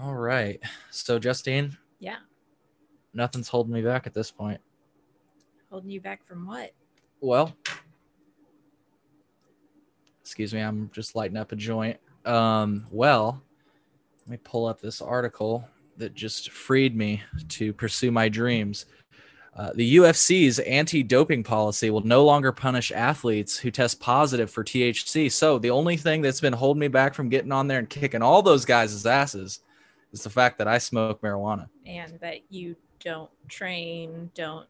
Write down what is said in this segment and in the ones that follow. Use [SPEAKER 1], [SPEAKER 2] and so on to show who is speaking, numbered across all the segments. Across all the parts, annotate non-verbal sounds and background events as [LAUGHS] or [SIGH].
[SPEAKER 1] All right. So, Justine,
[SPEAKER 2] Yeah.
[SPEAKER 1] nothing's holding me back at this point.
[SPEAKER 2] Holding you back from what?
[SPEAKER 1] Well, excuse me, I'm just lighting up a joint. Um, well, let me pull up this article that just freed me to pursue my dreams. Uh, the UFC's anti doping policy will no longer punish athletes who test positive for THC. So, the only thing that's been holding me back from getting on there and kicking all those guys' asses is the fact that I smoke marijuana.
[SPEAKER 2] And that you don't train, don't.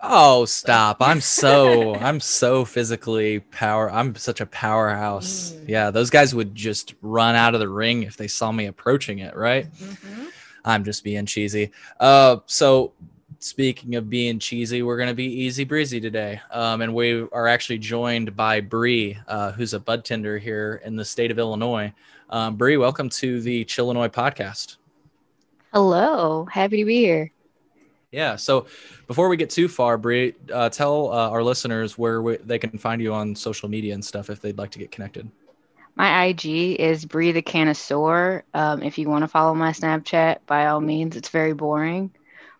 [SPEAKER 1] Oh, stop. I'm so [LAUGHS] I'm so physically power. I'm such a powerhouse.
[SPEAKER 2] Mm.
[SPEAKER 1] Yeah, those guys would just run out of the ring if they saw me approaching it, right?
[SPEAKER 2] Mhm.
[SPEAKER 1] I'm just being cheesy. Uh so speaking of being cheesy, we're going to be easy breezy today. Um and we are actually joined by Bree, uh who's a bud tender here in the state of Illinois. Um Bree, welcome to the Chillinois podcast.
[SPEAKER 3] Hello, happy to be here.
[SPEAKER 1] Yeah. So before we get too far, Bree, uh, tell uh, our listeners where we, they can find you on social media and stuff if they'd like to get connected.
[SPEAKER 3] My IG is Bree the Canosaur. Um, if you want to follow my Snapchat, by all means, it's very boring.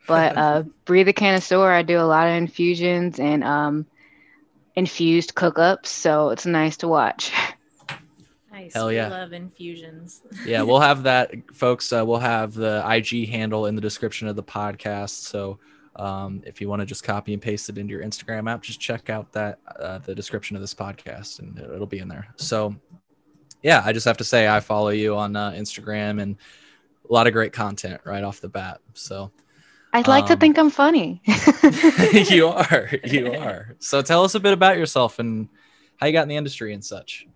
[SPEAKER 3] But uh, [LAUGHS] Bree the Canosaur, I do a lot of infusions and um, infused cookups, so it's nice to watch. [LAUGHS]
[SPEAKER 2] Nice.
[SPEAKER 1] Hell
[SPEAKER 2] We
[SPEAKER 1] yeah.
[SPEAKER 2] love infusions.
[SPEAKER 1] Yeah, we'll [LAUGHS] have that, folks. Uh, we'll have the IG handle in the description of the podcast. So um, if you want to just copy and paste it into your Instagram app, just check out that uh, the description of this podcast, and it'll be in there. So yeah, I just have to say I follow you on uh, Instagram and a lot of great content right off the bat. So
[SPEAKER 3] I'd like to
[SPEAKER 1] Um,
[SPEAKER 3] think I'm funny. [LAUGHS]
[SPEAKER 1] you [LAUGHS] are, you are. So tell us a bit about yourself and how you got in the industry and such.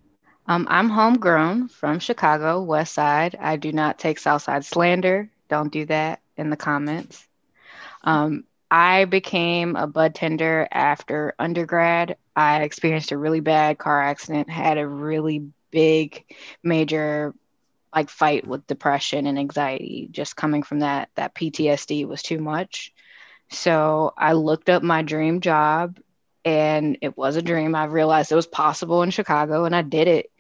[SPEAKER 3] Um, I'm homegrown from Chicago, West Side. I do not take South Side slander. Don't do that in the comments. Um, I became a bud tender after undergrad. I experienced a really bad car accident, had a really big, major like fight with depression and anxiety. Just coming from that, that PTSD was too much. So I looked up my dream job and it was a dream. I realized it was possible in Chicago and I did it.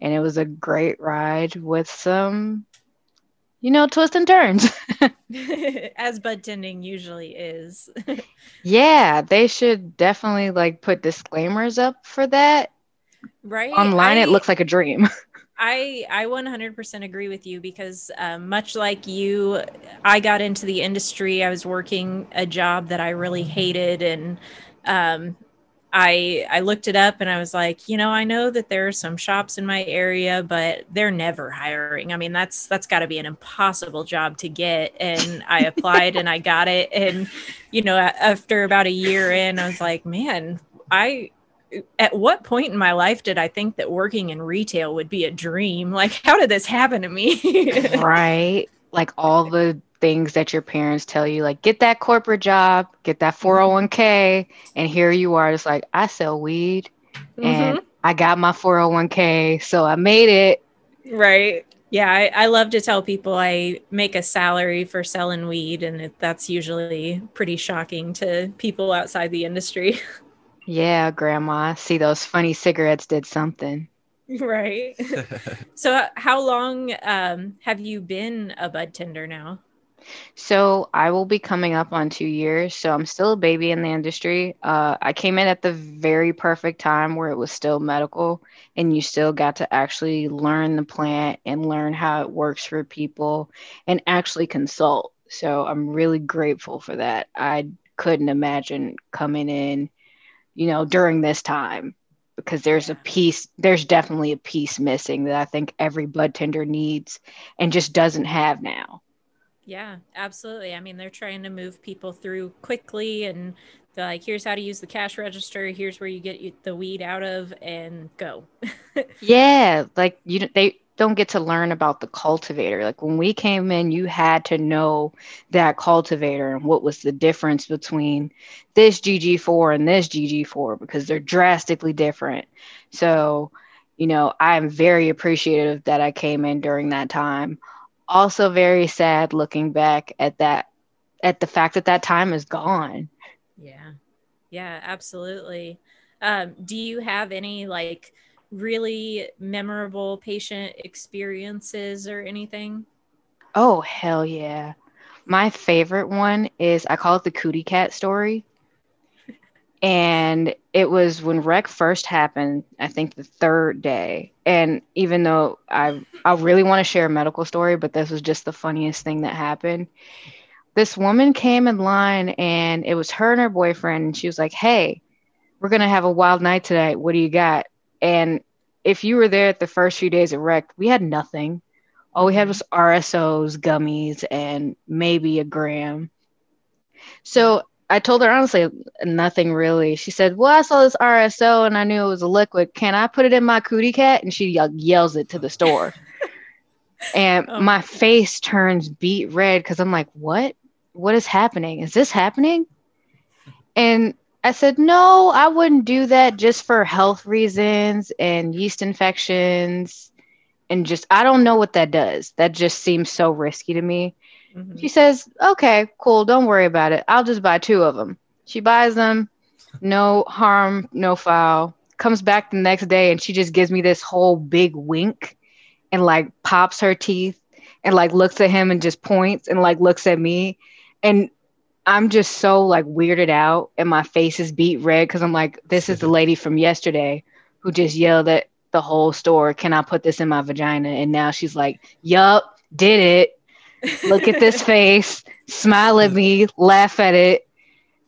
[SPEAKER 3] And it was a great ride with some, you know, twists and turns. [LAUGHS] [LAUGHS]
[SPEAKER 2] As bud tending usually is. [LAUGHS]
[SPEAKER 3] yeah, they should definitely like put disclaimers up for that.
[SPEAKER 2] right?
[SPEAKER 3] Online,
[SPEAKER 2] I-
[SPEAKER 3] it looks like a dream.
[SPEAKER 2] I I 100% agree with you because um, much like you, I got into the industry. I was working a job that I really hated, and um, I I looked it up and I was like, you know, I know that there are some shops in my area, but they're never hiring. I mean, that's that's got to be an impossible job to get. And I applied and I got it, and you know, after about a year in, I was like, man, I at what point in my life did I think that working in retail would be a dream? Like, how did this happen to me? [LAUGHS]
[SPEAKER 3] right? Like all the things that your parents tell you, like get that corporate job, get that 401k, and here you are. It's like I sell weed and I got my 401k, so I made it.
[SPEAKER 2] right. Yeah, I, I love to tell people I make a salary for selling weed, and it, that's usually pretty shocking to people outside the industry.
[SPEAKER 3] Yeah, grandma, see those funny cigarettes did something.
[SPEAKER 2] right. [LAUGHS] So, how long um, have you been a bud tender now?
[SPEAKER 3] So I will be coming up on two years. So I'm still a baby in the industry. Uh, I came in at the very perfect time where it was still medical and you still got to actually learn the plant and learn how it works for people and actually consult. So I'm really grateful for that. I couldn't imagine coming in, you know, during this time because there's a piece, there's definitely a piece missing that I think every bud tender needs and just doesn't have now.
[SPEAKER 2] Yeah, absolutely. I mean, they're trying to move people through quickly and they're like, here's how to use the cash register. Here's where you get the weed out of and go. [LAUGHS]
[SPEAKER 3] Yeah, like you they don't get to learn about the cultivator. Like when we came in, you had to know that cultivator and what was the difference between this GG4 and this GG4 because they're drastically different. So, you know, I'm very appreciative that I came in during that time. Also very sad looking back at that at the fact that that time is gone.
[SPEAKER 2] yeah. Yeah, absolutely. Um, do you have any like really memorable patient experiences or anything?
[SPEAKER 3] Oh, hell yeah. My favorite one is I call it the Cootie Cat story. And it was when rec first happened, I think the third day. And even though I I really want to share a medical story, but this was just the funniest thing that happened. This woman came in line and it was her and her boyfriend, and she was like, Hey, we're gonna have a wild night tonight. What do you got? And if you were there at the first few days of rec, we had nothing. All we had was mm-hmm. RSOs, gummies, and maybe a gram. So I told her honestly, nothing really. She said, Well, I saw this RSO and I knew it was a liquid. Can I put it in my cootie cat? And she yells it to the store. [LAUGHS] and oh. my face turns beet red because I'm like, What? What is happening? Is this happening? And I said, No, I wouldn't do that just for health reasons and yeast infections and just I don't know what that does. That just seems so risky to me. Mm-hmm. She says, "Okay, cool, don't worry about it. I'll just buy two of them." She buys them, no harm, no foul. Comes back the next day and she just gives me this whole big wink and like pops her teeth and like looks at him and just points and like looks at me and I'm just so like weirded out and my face is beet red because I'm like, this is the lady from yesterday who just yelled at the whole store, Can I put this in my vagina? And now she's like, Yup, did it. Look at this face, smile at me, laugh at it.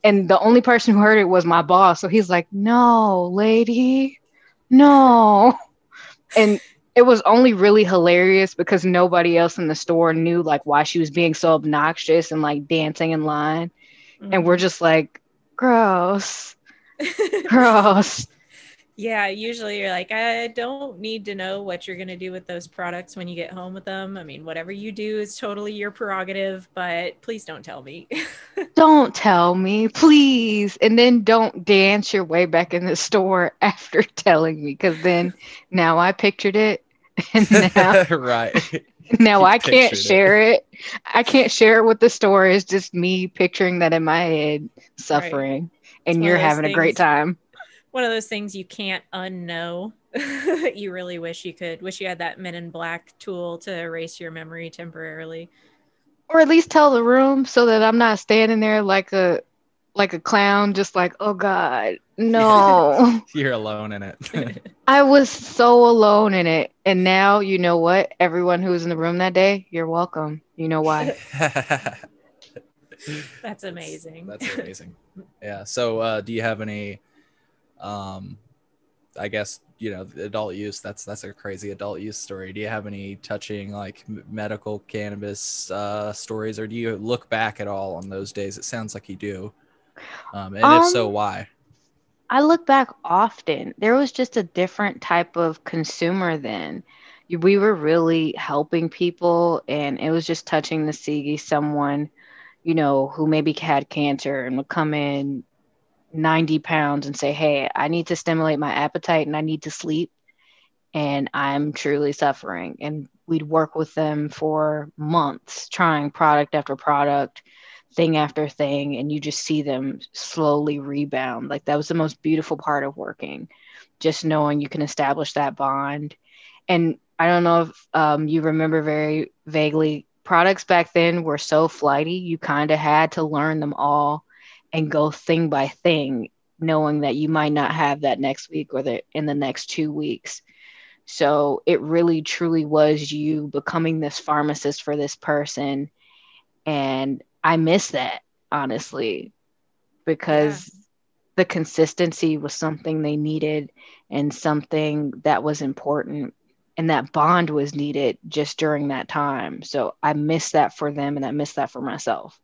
[SPEAKER 3] And the only person who heard it was my boss. So he's like, No, lady, no. And it was only really hilarious because nobody else in the store knew like why she was being so obnoxious and like dancing in line. Mm-hmm. And we're just like, gross. gross.
[SPEAKER 2] Yeah, usually you're like, I don't need to know what you're going to do with those products when you get home with them. I mean, whatever you do is totally your prerogative, but please don't tell me. [LAUGHS]
[SPEAKER 3] don't tell me, please. And then don't dance your way back in the store [LAUGHS] after telling me, because then now I pictured it. [LAUGHS] And now,
[SPEAKER 1] right.
[SPEAKER 3] Now I can't share it. it. I can't share it with the store. It's just me picturing that in my head, suffering, right. and you're having things. a great time
[SPEAKER 2] one of those things you can't unknow. [LAUGHS] you really wish you could. Wish you had that Men in Black tool to erase your memory temporarily,
[SPEAKER 3] or at least tell the room so that I'm not standing there like a like a clown, just like, oh God, no. [LAUGHS]
[SPEAKER 1] You're alone in it. [LAUGHS]
[SPEAKER 3] I was so alone in it. And now you know what? Everyone who was in the room that day, you're welcome. You know why.
[SPEAKER 2] That's amazing.
[SPEAKER 1] That's, that's amazing. Yeah. So uh, do you have any um, I guess you know adult use. That's that's a crazy adult use story. Do you have any touching like medical cannabis uh, stories, or do you look back at all on those days? It sounds like you do. Um, and um, if so, um, why?
[SPEAKER 3] I look back often. There was just a different type of consumer then. We were really helping people, and it was just touching to see someone, you know, who maybe had cancer and would come in 90 pounds and say, Hey, I need to stimulate my appetite and I need to sleep. And I'm truly suffering. And we'd work with them for months, trying product after product, thing after thing. And you just see them slowly rebound. Like that was the most beautiful part of working, just knowing you can establish that bond. And I don't know if um, you remember very vaguely, products back then were so flighty, you kind of had to learn them all and go thing by thing, knowing that you might not have that next week or the, in the next two weeks. So it really truly was you becoming this pharmacist for this person. And I miss that, honestly, because yeah. the consistency was something they needed and something that was important. And that bond was needed just during that time. So I miss that for them and I miss that for myself.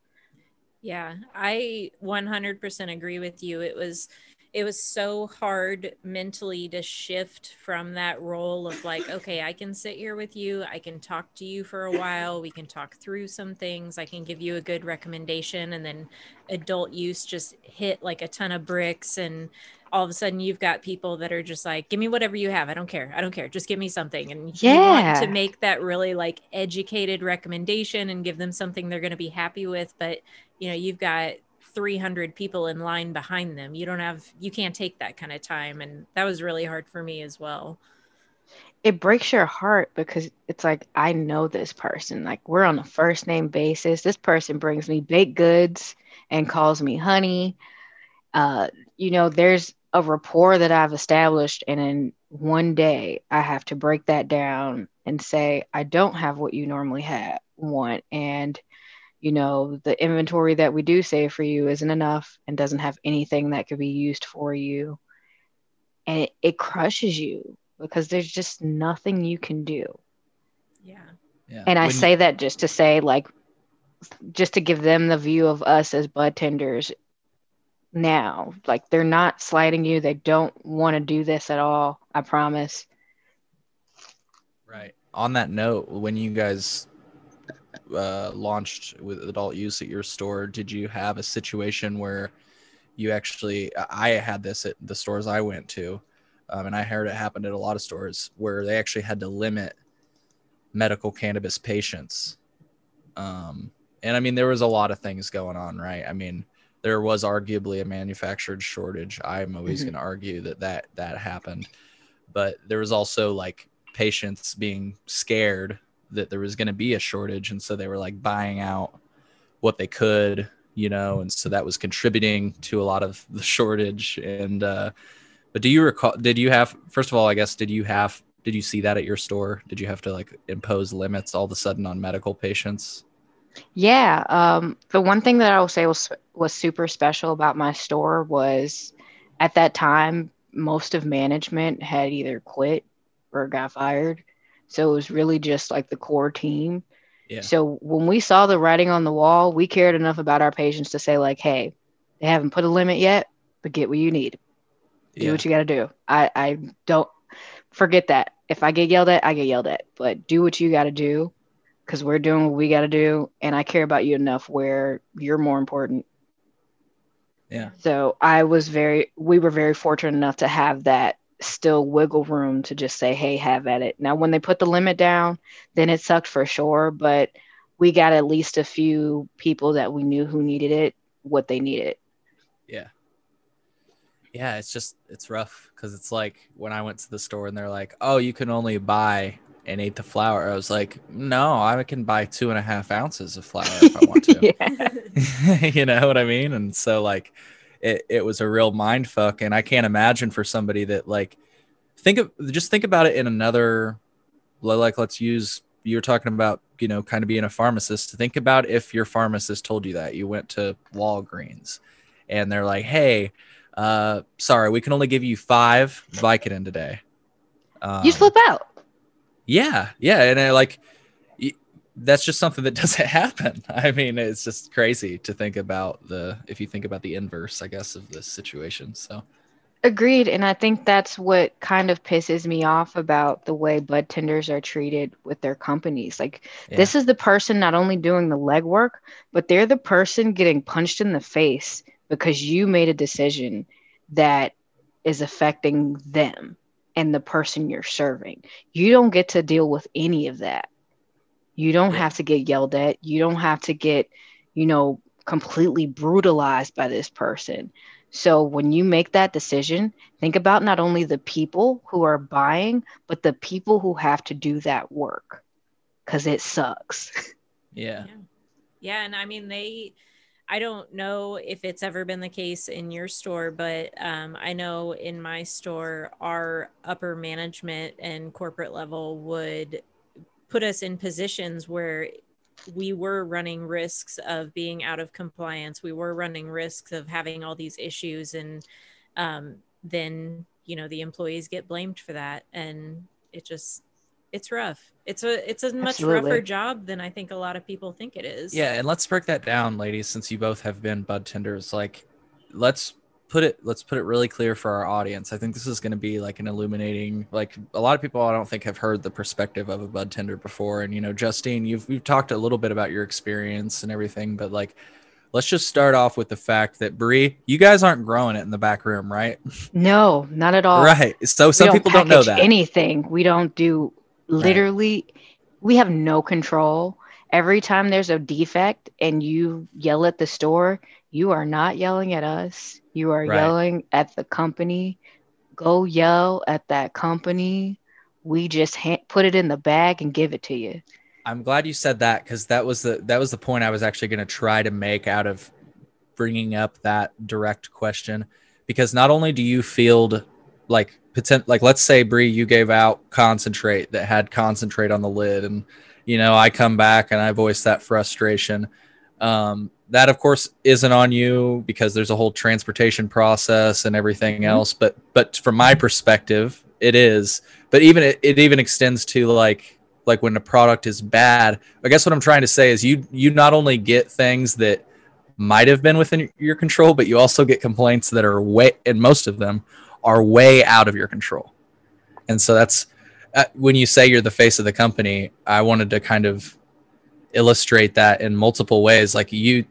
[SPEAKER 2] Yeah, I 100% agree with you. It was it was so hard mentally to shift from that role of like okay i can sit here with you i can talk to you for a while we can talk through some things i can give you a good recommendation and then adult use just hit like a ton of bricks and all of a sudden you've got people that are just like give me whatever you have i don't care i don't care just give me something and yeah. you want to make that really like educated recommendation and give them something they're going to be happy with but you know you've got 300 people in line behind them you don't have you can't take that kind of time and that was really hard for me as well
[SPEAKER 3] it breaks your heart because it's like I know this person. Like we're on a first name basis. This person brings me baked goods and calls me honey. Uh, you know, there's a rapport that I've established, and in one day I have to break that down and say, I don't have what you normally have want. And, you know, the inventory that we do save for you isn't enough and doesn't have anything that could be used for you. And it, it crushes you because there's just nothing you can do.
[SPEAKER 2] Yeah.
[SPEAKER 1] Yeah.
[SPEAKER 3] And I
[SPEAKER 1] When-
[SPEAKER 3] say that just to say, like, just to give them the view of us as bud tenders now. Like, they're not slighting you. They don't want to do this at all. I promise.
[SPEAKER 1] Right. On that note, when you guys uh, launched with adult use at your store, did you have a situation where you actually? I had this at the stores I went to, um, and I heard it happened at a lot of stores where they actually had to limit medical cannabis patients. Um, and I mean, there was a lot of things going on, right? I mean, there was arguably a manufactured shortage. I'm always
[SPEAKER 3] Mhm.
[SPEAKER 1] going to argue that that that happened, but there was also like patients being scared that there was going to be a shortage, and so they were like buying out what they could, you know, and so that was contributing to a lot of the shortage. And uh, but do you recall? Did you have first of all? I guess did you have? Did you see that at your store? Did you have to like impose limits all of a sudden on medical patients?
[SPEAKER 3] Yeah, um, the one thing that I will say was was super special about my store was at that time most of management had either quit or got fired. So it was really just like the core team.
[SPEAKER 1] Yeah.
[SPEAKER 3] So when we saw the writing on the wall, we cared enough about our patients to say like, "Hey, they haven't put a limit yet, but get what you need. Do
[SPEAKER 1] Yeah.
[SPEAKER 3] what you got to do. I I don't forget that. If I get yelled at, I get yelled at, but do what you got to do because we're doing what we got to do and i care about you enough where you're more important
[SPEAKER 1] Yeah.
[SPEAKER 3] so i was very we were very fortunate enough to have that still wiggle room to just say hey have at it now when they put the limit down then it sucked for sure but we got at least a few people that we knew who needed it what they needed
[SPEAKER 1] Yeah. Yeah, it's just it's rough because it's like when I went to the store and they're like, "Oh, you can only buy an eighth of flour." I was like, "No, I can buy two and a half ounces of flour if I want to." [LAUGHS] [LAUGHS] you know what I mean? And so like, it it was a real mind fuck, and I can't imagine for somebody that like think of just think about it in another like let's use you're talking about you know kind of being a pharmacist to think about if your pharmacist told you that you went to walgreens and they're like hey uh sorry we can only give you five vicodin today. Um,
[SPEAKER 3] you flip out.
[SPEAKER 1] Yeah yeah. And I, like that's just something that [LAUGHS] doesn't happen i mean it's just crazy to think about the if you think about the inverse i guess of this situation so
[SPEAKER 3] Agreed. And I think that's what kind of pisses me off about the way bud tenders are treated with their companies. Like, this is the person not only doing the legwork, but they're the person getting punched in the face because you made a decision that is affecting them and the person you're serving. You don't get to deal with any of that. You don't have to get yelled at. You don't have to get, you know, completely brutalized by this person. So when you make that decision, think about not only the people who are buying, but the people who have to do that work because it sucks. [LAUGHS]
[SPEAKER 1] yeah
[SPEAKER 2] Yeah, and I mean they I don't know if it's ever been the case in your store, but um, I know in my store, our upper management and corporate level would put us in positions where we were running risks of being out of compliance. We were running risks of having all these issues, and um, then you know the employees get blamed for that, and it just it's rough. It's a it's a much
[SPEAKER 3] Absolutely.
[SPEAKER 2] rougher job than I think a lot of people think it is.
[SPEAKER 1] Yeah, and let's break that down, ladies, since you both have been bud tenders. Like, let's put it let's put it really clear for our audience. I think this is going to be like an illuminating. Like a lot of people, I don't think have heard the perspective of a bud tender before. And you know, Justine, you've we've talked a little bit about your experience and everything, but like, let's just start off with the fact that Bree, you guys aren't growing it in the back room, right?
[SPEAKER 3] No, not at all.
[SPEAKER 1] right. So
[SPEAKER 3] We
[SPEAKER 1] some people don't know that.
[SPEAKER 3] anything. We don't do literally. We have no control. Every time there's a defect and you yell at the store, you are not yelling at us. You are
[SPEAKER 1] Right.
[SPEAKER 3] yelling at the company. Go yell at that company. We just ha- put it in the bag and give it to you.
[SPEAKER 1] I'm glad you said that because that was the that was the point I was actually going to try to make out of bringing up that direct question because not only do you field like potent like let's say Bree you gave out concentrate that had concentrate on the lid and you know I come back and I voice that frustration um, that of course isn't on you because there's a whole transportation process and everything mm-hmm. else but but from my perspective it is but even it, it even extends to like like when a product is bad. I guess what I'm trying to say is you you not only get things that might have been within your control, but you also get complaints that are way and most of them are way out of your control. And so that's uh, when you say you're the face of the company, I wanted to kind of illustrate that in multiple ways like you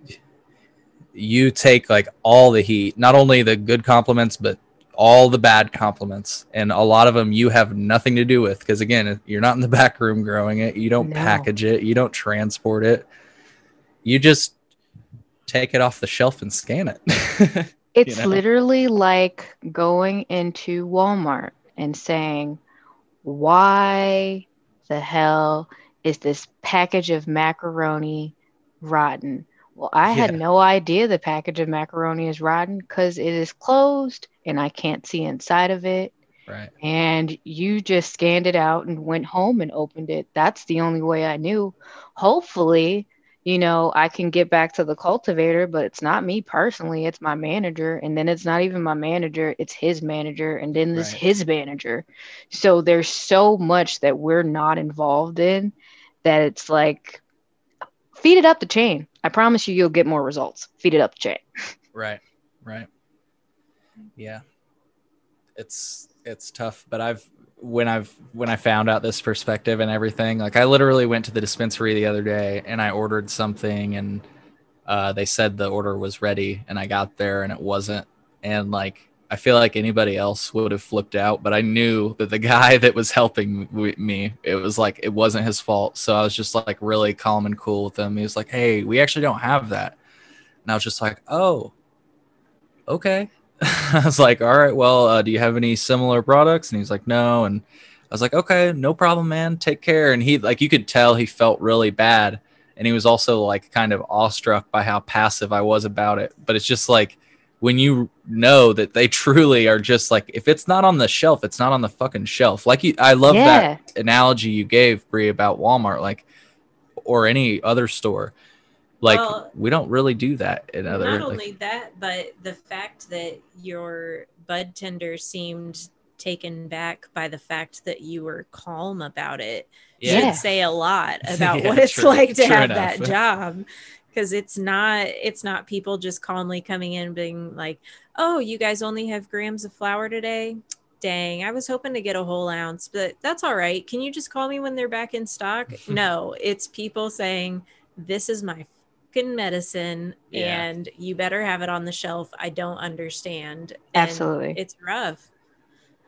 [SPEAKER 1] you take like all the heat, not only the good compliments but all the bad compliments and a lot of them you have nothing to do with because again you're not in the [LAUGHS] back room growing it you don't no. package it you don't transport it you just take it off the shelf and scan it [LAUGHS]
[SPEAKER 3] it's you know? literally like going into walmart and saying why the hell is this package of macaroni rotten well, I had no idea the package of macaroni is rotten because it is closed and I can't see inside of it.
[SPEAKER 1] Right.
[SPEAKER 3] And you just scanned it out and went home and opened it. That's the only way I knew. Hopefully, you know, I can get back to the cultivator, but it's not me personally, it's my manager. And then it's not even my manager, it's his manager. And then this right. his manager. So there's so much that we're not involved in that it's like feed it up the chain. I promise you, you'll get more results. Feed it up the chain.
[SPEAKER 1] Right, right. Yeah, it's it's tough, but I've when I've when I found out this perspective and everything, like I literally went to the dispensary the other day and I ordered something and uh, they said the order was ready and I got there and it wasn't, and like I feel like anybody else would have flipped out, but I knew that the guy that was helping me, it was like it wasn't his fault. So I was just like really calm and cool with him. He was like, "Hey, we actually don't have that," and I was just like, "Oh, okay." [LAUGHS] I was like, "All right, well, uh, do you have any similar products?" And he's like, "No," and I was like, "Okay, no problem, man. Take care." And he like you could tell he felt really bad, and he was also like kind of awestruck by how passive I was about it. But it's just like when you know that they [LAUGHS] truly are just like if it's not on the shelf, it's not on the fucking shelf. Like you, I love yeah. that analogy you gave Bree about Walmart, like or any other store. Like well, we don't really do that in other.
[SPEAKER 2] Not
[SPEAKER 1] like,
[SPEAKER 2] only that, but the fact that your bud tender seemed taken back by the fact that you were calm about it yeah. should say a lot [LAUGHS] about yeah, what it's true, like to have enough. that job because it's not it's not people just calmly coming in being like oh you guys only have grams of flour today? Dang i was hoping to get a whole ounce but that's all right. Can you just call me when they're back in stock? [LAUGHS] No it's people saying this is my fucking medicine yeah. and you better have it on the shelf. I don't understand.
[SPEAKER 3] And absolutely.
[SPEAKER 2] it's rough.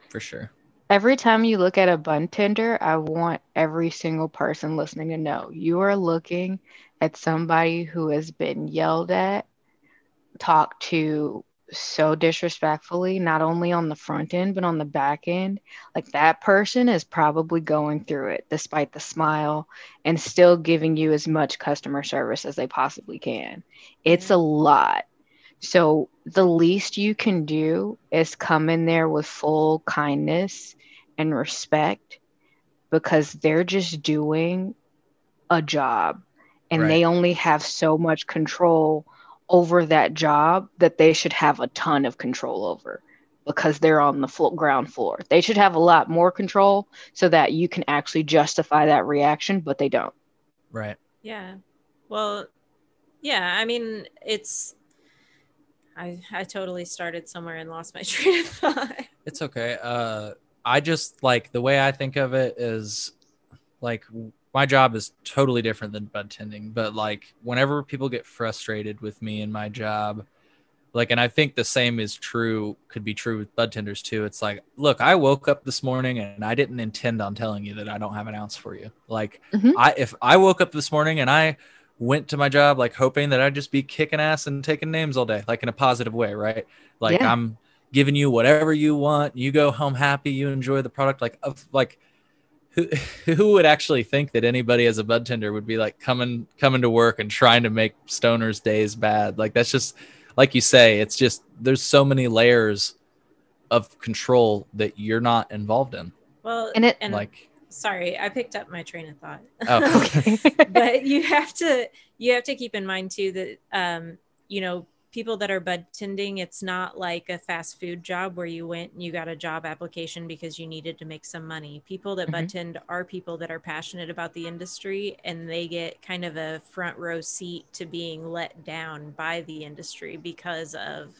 [SPEAKER 1] For sure.
[SPEAKER 3] Every time you look at a bud tender, I want every single person listening to know you are looking at somebody who has been yelled at, talked to so disrespectfully, not only on the front end, but on the back end. Like that person is probably going through it despite the smile and still giving you as much customer service as they possibly can. It's a lot. So the least you can do is come in there with full kindness and respect because they're just doing a job and right. they only have so much control over that job that they should have a ton of control over because they're on the full ground floor. They should have a lot more control so that you can actually justify that reaction, but they don't.
[SPEAKER 1] Right.
[SPEAKER 2] Yeah. Well, yeah, I mean, it's I I totally started somewhere and lost my [LAUGHS] train of thought.
[SPEAKER 1] It's okay. Uh I just like the way I think of it is like my job is totally different than bud tending, but like whenever people get frustrated with me and my job, like and I think the same is true could be true with bud tenders too. It's like, look, I woke up this morning and I didn't intend on telling you that I don't have an ounce for you. Like mm-hmm. I if I woke up this morning and I went to my job like hoping that I'd just be kicking ass and taking names all day, like in a positive way, right? Like yeah. I'm giving you whatever you want, you go home happy, you enjoy the product like of like who, who would actually think that anybody as a bud tender would be like coming coming to work and trying to make stoners days bad like that's just like you say it's just there's so many layers of control that you're not involved in
[SPEAKER 2] Well,
[SPEAKER 3] And it-
[SPEAKER 2] and
[SPEAKER 1] like
[SPEAKER 2] sorry, I picked up my train of thought.
[SPEAKER 1] oh
[SPEAKER 3] Okay. [LAUGHS]
[SPEAKER 2] but you have to you have to keep in mind too that um you know people that are bud tending it's not like a fast food job where you went and you got a job application because you needed to make some money. People that bud tend are people that are passionate about the industry and they get kind of a front row seat to being let down by the industry because of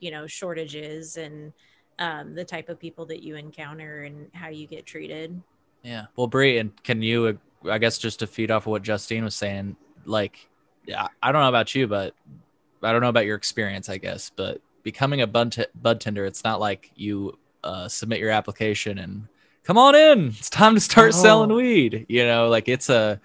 [SPEAKER 2] you know shortages and um, the type of people that you encounter and how you get treated.
[SPEAKER 1] Yeah. Well, Bree, and can you, uh, I guess, just to feed off of what Justine was saying, like, yeah, I don't know about you, but I don't know about your experience, I guess, but becoming a bud, t- bud tender, it's not like you uh, submit your application and come on in. It's time to start
[SPEAKER 3] No.
[SPEAKER 1] selling weed. You know, like it's a,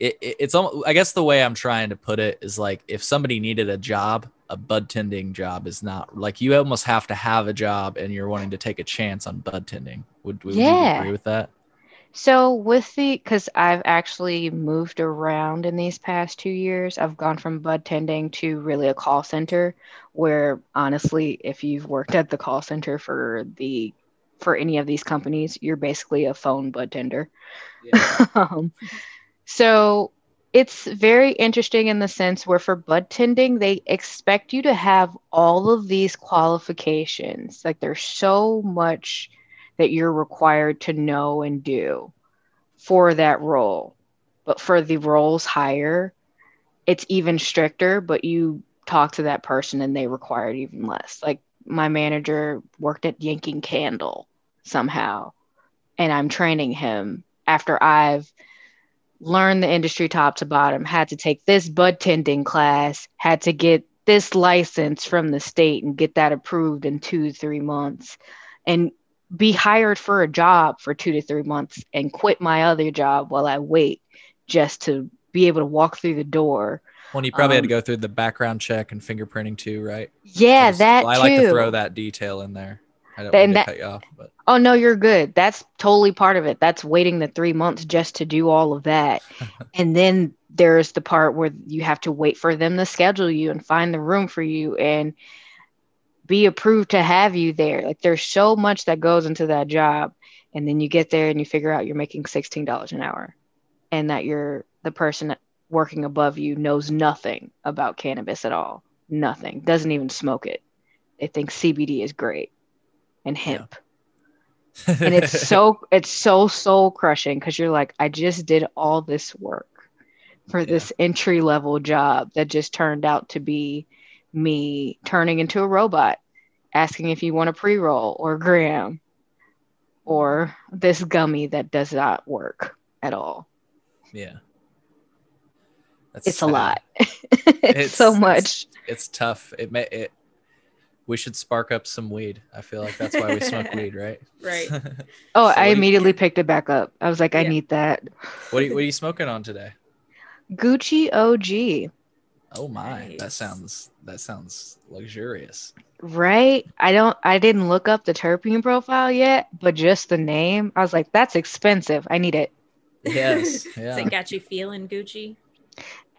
[SPEAKER 1] it, it- it's almost, I guess the way I'm trying to put it is like if somebody needed a job, a bud tending job is not like you almost have to have a job and you're wanting to take a chance on bud tending. Would, would you
[SPEAKER 3] Yeah.
[SPEAKER 1] agree with that?
[SPEAKER 3] So with the because I've actually moved around in these past two years, I've gone from bud tending to really a call center where honestly, if you've worked at the call center for the for any of these companies, you're basically a phone bud tender. [LAUGHS] um, so it's very interesting in the sense where for bud tending, they expect you to have all of these qualifications. Like there's so much that you're required to know and do for that role. But for the roles higher, it's even stricter, but you talk to that person and they require even less. Like my manager worked at Yankee Candle somehow, and I'm training him after I've learned the industry top to bottom, had to take this bud tending class, had to get this license from the state and get that approved in two, three months. And be hired for a job for two to three months and quit my other job while I wait just to be able to walk through the door.
[SPEAKER 1] Well, you probably had to
[SPEAKER 3] Um,
[SPEAKER 1] go through the background check and fingerprinting too, right?
[SPEAKER 3] Yeah, that
[SPEAKER 1] I
[SPEAKER 3] too.
[SPEAKER 1] like to throw that detail in there. I don't
[SPEAKER 3] And
[SPEAKER 1] to
[SPEAKER 3] that-
[SPEAKER 1] cut you off, but
[SPEAKER 3] Oh no, you're good. That's totally part of it. That's waiting the three months just to do all of that. [LAUGHS] and then there's the part where you have to wait for them to schedule you and find the room for you and be approved to have you there. Like there's so much that goes into that job. And then you get there and you figure out you're making $16 an hour and that you're the person working above you knows nothing about cannabis at all. Nothing. Doesn't even smoke it. They think CBD is great and hemp and it's [LAUGHS] so it's so soul crushing because you're like i just did all this work for this entry level job that just turned out to be me turning into a robot asking if you want a pre-roll or gram or this gummy that does not work at all
[SPEAKER 1] yeah, That's
[SPEAKER 3] it's a lot [LAUGHS] it's, so much
[SPEAKER 1] It's, tough. It may it. We should spark up some weed. I feel like that's why we smoke [LAUGHS] weed, right?
[SPEAKER 2] Right. [LAUGHS]
[SPEAKER 3] oh
[SPEAKER 1] So
[SPEAKER 3] i
[SPEAKER 1] do you-
[SPEAKER 3] immediately picked it back up i was like i need that
[SPEAKER 1] what are you, what are you smoking on today?
[SPEAKER 3] gucci og
[SPEAKER 1] Oh my, that sounds that sounds luxurious.
[SPEAKER 3] Right? I don't I didn't look up the terpene profile yet, but just the name, I was like, that's expensive. I need it.
[SPEAKER 1] Yes,
[SPEAKER 2] Has [LAUGHS]
[SPEAKER 1] yeah.
[SPEAKER 2] it got you feeling Gucci?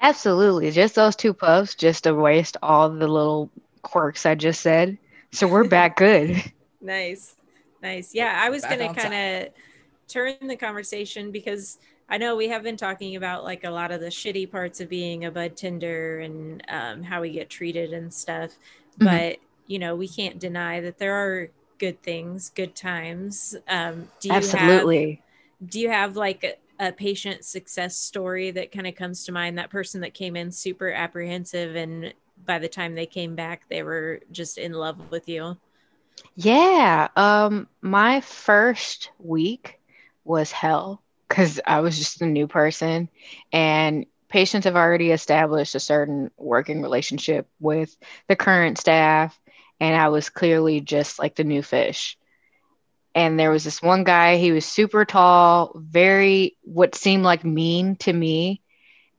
[SPEAKER 3] Absolutely. Just those two puffs just to waste all the little quirks I just said. So we're back good. [LAUGHS]
[SPEAKER 2] Nice. Nice. Yeah, I was
[SPEAKER 1] Back
[SPEAKER 2] gonna kind of turn the conversation because I know we have been talking about like a lot of the shitty parts of being a bud tender and um, how we get treated and stuff.
[SPEAKER 3] Mhm.
[SPEAKER 2] But, you know, we can't deny that there are good things, good times. Um, do you have
[SPEAKER 3] Absolutely.
[SPEAKER 2] do you have like a, a patient success story that kind of comes to mind that person that came in super apprehensive and by the time they came back they were just in love with you
[SPEAKER 3] Yeah. Um, my first week was hell because I was just a new person and patients have already established a certain working relationship with the current staff. And I was clearly just like the new fish. And there was this one guy, he was super tall, very what seemed like mean to me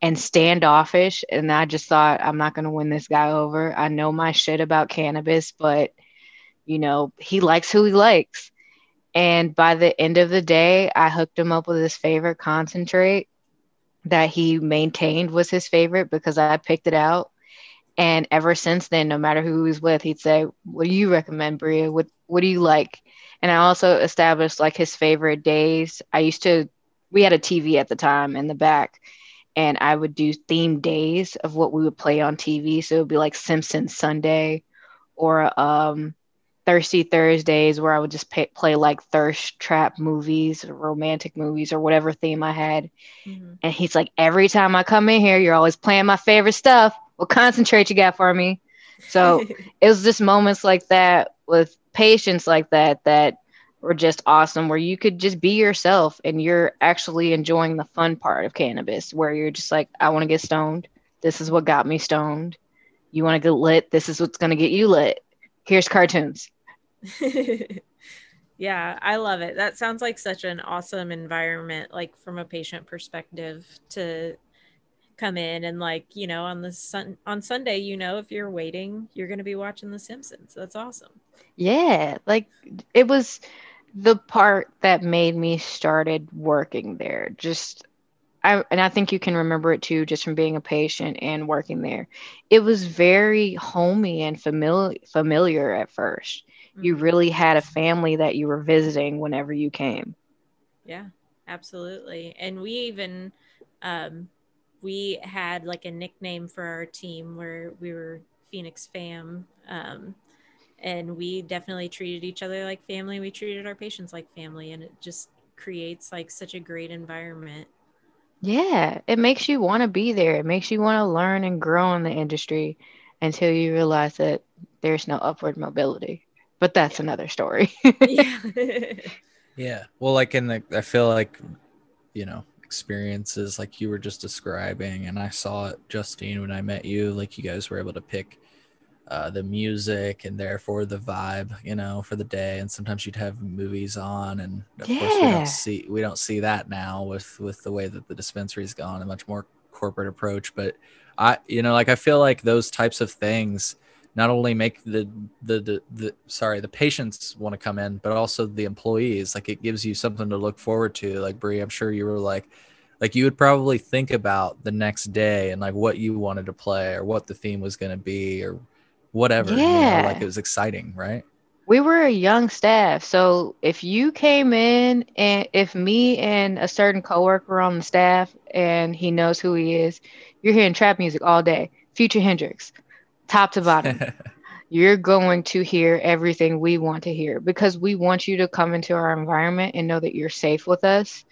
[SPEAKER 3] and standoffish. And I just thought, I'm not going to win this guy over. I know my shit about cannabis, but you know, he likes who he likes. And by the end of the day, I hooked him up with his favorite concentrate that he maintained was his favorite because I picked it out. And ever since then, no matter who he was with, he'd say, What do you recommend, Bria? What what do you like? And I also established like his favorite days. I used to we had a TV at the time in the back and I would do theme days of what we would play on TV. So it would be like Simpsons Sunday or um, Thirsty Thursdays, where I would just pay, play like thirst trap movies, or romantic movies, or whatever theme I had. Mm-hmm. And he's like, every time I come in here, you're always playing my favorite stuff. What concentrate you got for me? So [LAUGHS] it was just moments like that with patients like that that were just awesome where you could just be yourself and you're actually enjoying the fun part of cannabis where you're just like i want to get stoned this is what got me stoned you want to get lit this is what's going to get you lit here's cartoons [LAUGHS]
[SPEAKER 2] yeah i love it that sounds like such an awesome environment like from a patient perspective to come in and like you know on the sun on sunday you know if you're waiting you're going to be watching the simpsons that's awesome
[SPEAKER 3] yeah like it was the part that made me started working there just I, and I think you can remember it too, just from being a patient and working there. It was very homey and familiar familiar at 1st mm-hmm. You really had a family that you were visiting whenever you came.
[SPEAKER 2] Yeah, absolutely. And we even um, we had like a nickname for our team where we were Phoenix Fam. Um, and we definitely treated each other like family we treated our patients like family and it just creates like such a great environment
[SPEAKER 3] yeah it makes you want to be there it makes you want to learn and grow in the industry until you realize that there's no upward mobility but that's yeah. another story
[SPEAKER 1] yeah. [LAUGHS] yeah well like in the i feel like you know experiences like you were just describing and i saw it justine when i met you like you guys were able to pick uh, the music and therefore the vibe, you know, for the day. And sometimes you'd have movies on, and of yeah. course we don't see we don't see that now with with the way that the dispensary's gone, a much more corporate approach. But I, you know, like I feel like those types of things not only make the the the, the sorry the patients want to come in, but also the employees. Like it gives you something to look forward to. Like Bree, I'm sure you were like like you would probably think about the next day and like what you wanted to play or what the theme was going to be or whatever. Yeah. You know, like it was exciting, right?
[SPEAKER 3] We were a young staff. So if you came in and if me and a certain coworker on the staff and he knows who he is, you're hearing trap music all day. Future Hendrix, top to bottom. [LAUGHS] you're going to hear everything we want to hear because we want you to come into our environment and know that you're safe with us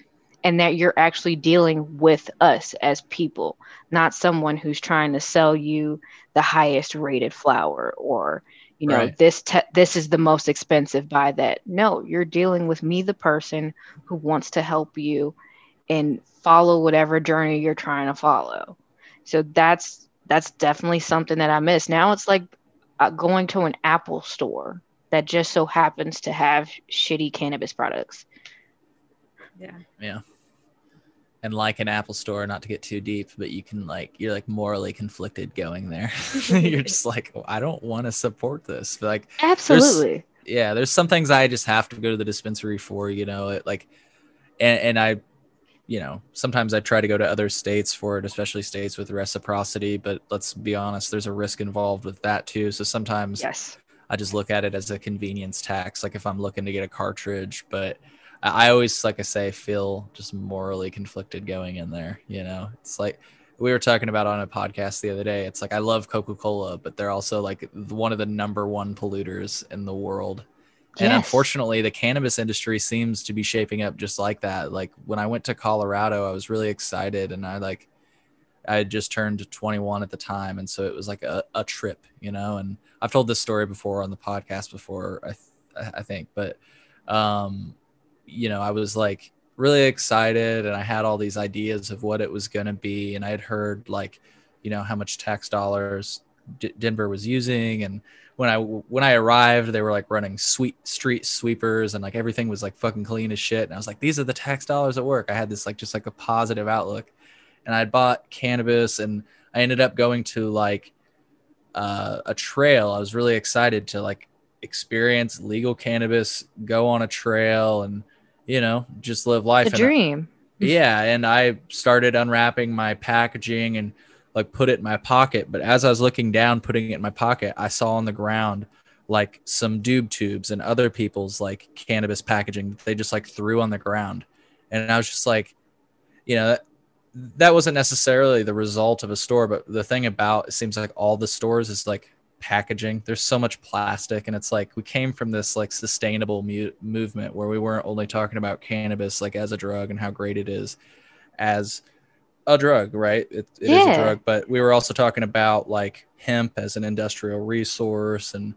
[SPEAKER 3] and that you're actually dealing with us as people, not someone who's trying to sell you the highest rated flower or you know right. this te- this is the most expensive buy that no you're dealing with me the person who wants to help you and follow whatever journey you're trying to follow so that's that's definitely something that i miss now it's like uh, going to an apple store that just so happens to have shitty cannabis products
[SPEAKER 2] yeah.
[SPEAKER 1] Yeah. And like an Apple store, not to get too deep, but you can like you're like morally conflicted going there. [LAUGHS] you're just like, oh, I don't want to support this. But like
[SPEAKER 3] absolutely.
[SPEAKER 1] There's, yeah, there's some things I just have to go to the dispensary for, you know, it like and, and I you know, sometimes I try to go to other states for it, especially states with reciprocity, but let's be honest, there's a risk involved with that too. So sometimes
[SPEAKER 3] yes.
[SPEAKER 1] I just look at it as a convenience tax, like if I'm looking to get a cartridge, but I always, like I say, feel just morally conflicted going in there. You know, it's like we were talking about on a podcast the other day. It's like I love Coca Cola, but they're also like one of the number one polluters in the world. Yes. And unfortunately, the cannabis industry seems to be shaping up just like that. Like when I went to Colorado, I was really excited and I like, I had just turned 21 at the time. And so it was like a, a trip, you know, and I've told this story before on the podcast before, I, th- I think, but, um, you know, I was like really excited and I had all these ideas of what it was going to be. And I had heard like, you know, how much tax dollars D- Denver was using. And when I, when I arrived, they were like running sweet street sweepers and like everything was like fucking clean as shit. And I was like, these are the tax dollars at work. I had this like, just like a positive outlook and I bought cannabis and I ended up going to like uh, a trail. I was really excited to like experience legal cannabis, go on a trail, and you know just live life.
[SPEAKER 3] The dream.
[SPEAKER 1] yeah, and I started unwrapping my packaging and like put it in my pocket. But as I was looking down, putting it in my pocket, I saw on the ground like some doob tubes and other people's like cannabis packaging that they just like threw on the ground. And I was just like, you know, that, that wasn't necessarily the result of a store, but the thing about it seems like all the stores is like packaging. There's so much plastic, and it's like we came from this like sustainable mu- movement where we weren't only talking about cannabis like as a drug and how great it is as a drug, right? It, it yeah. is a drug, but we were also talking about like hemp as an industrial resource and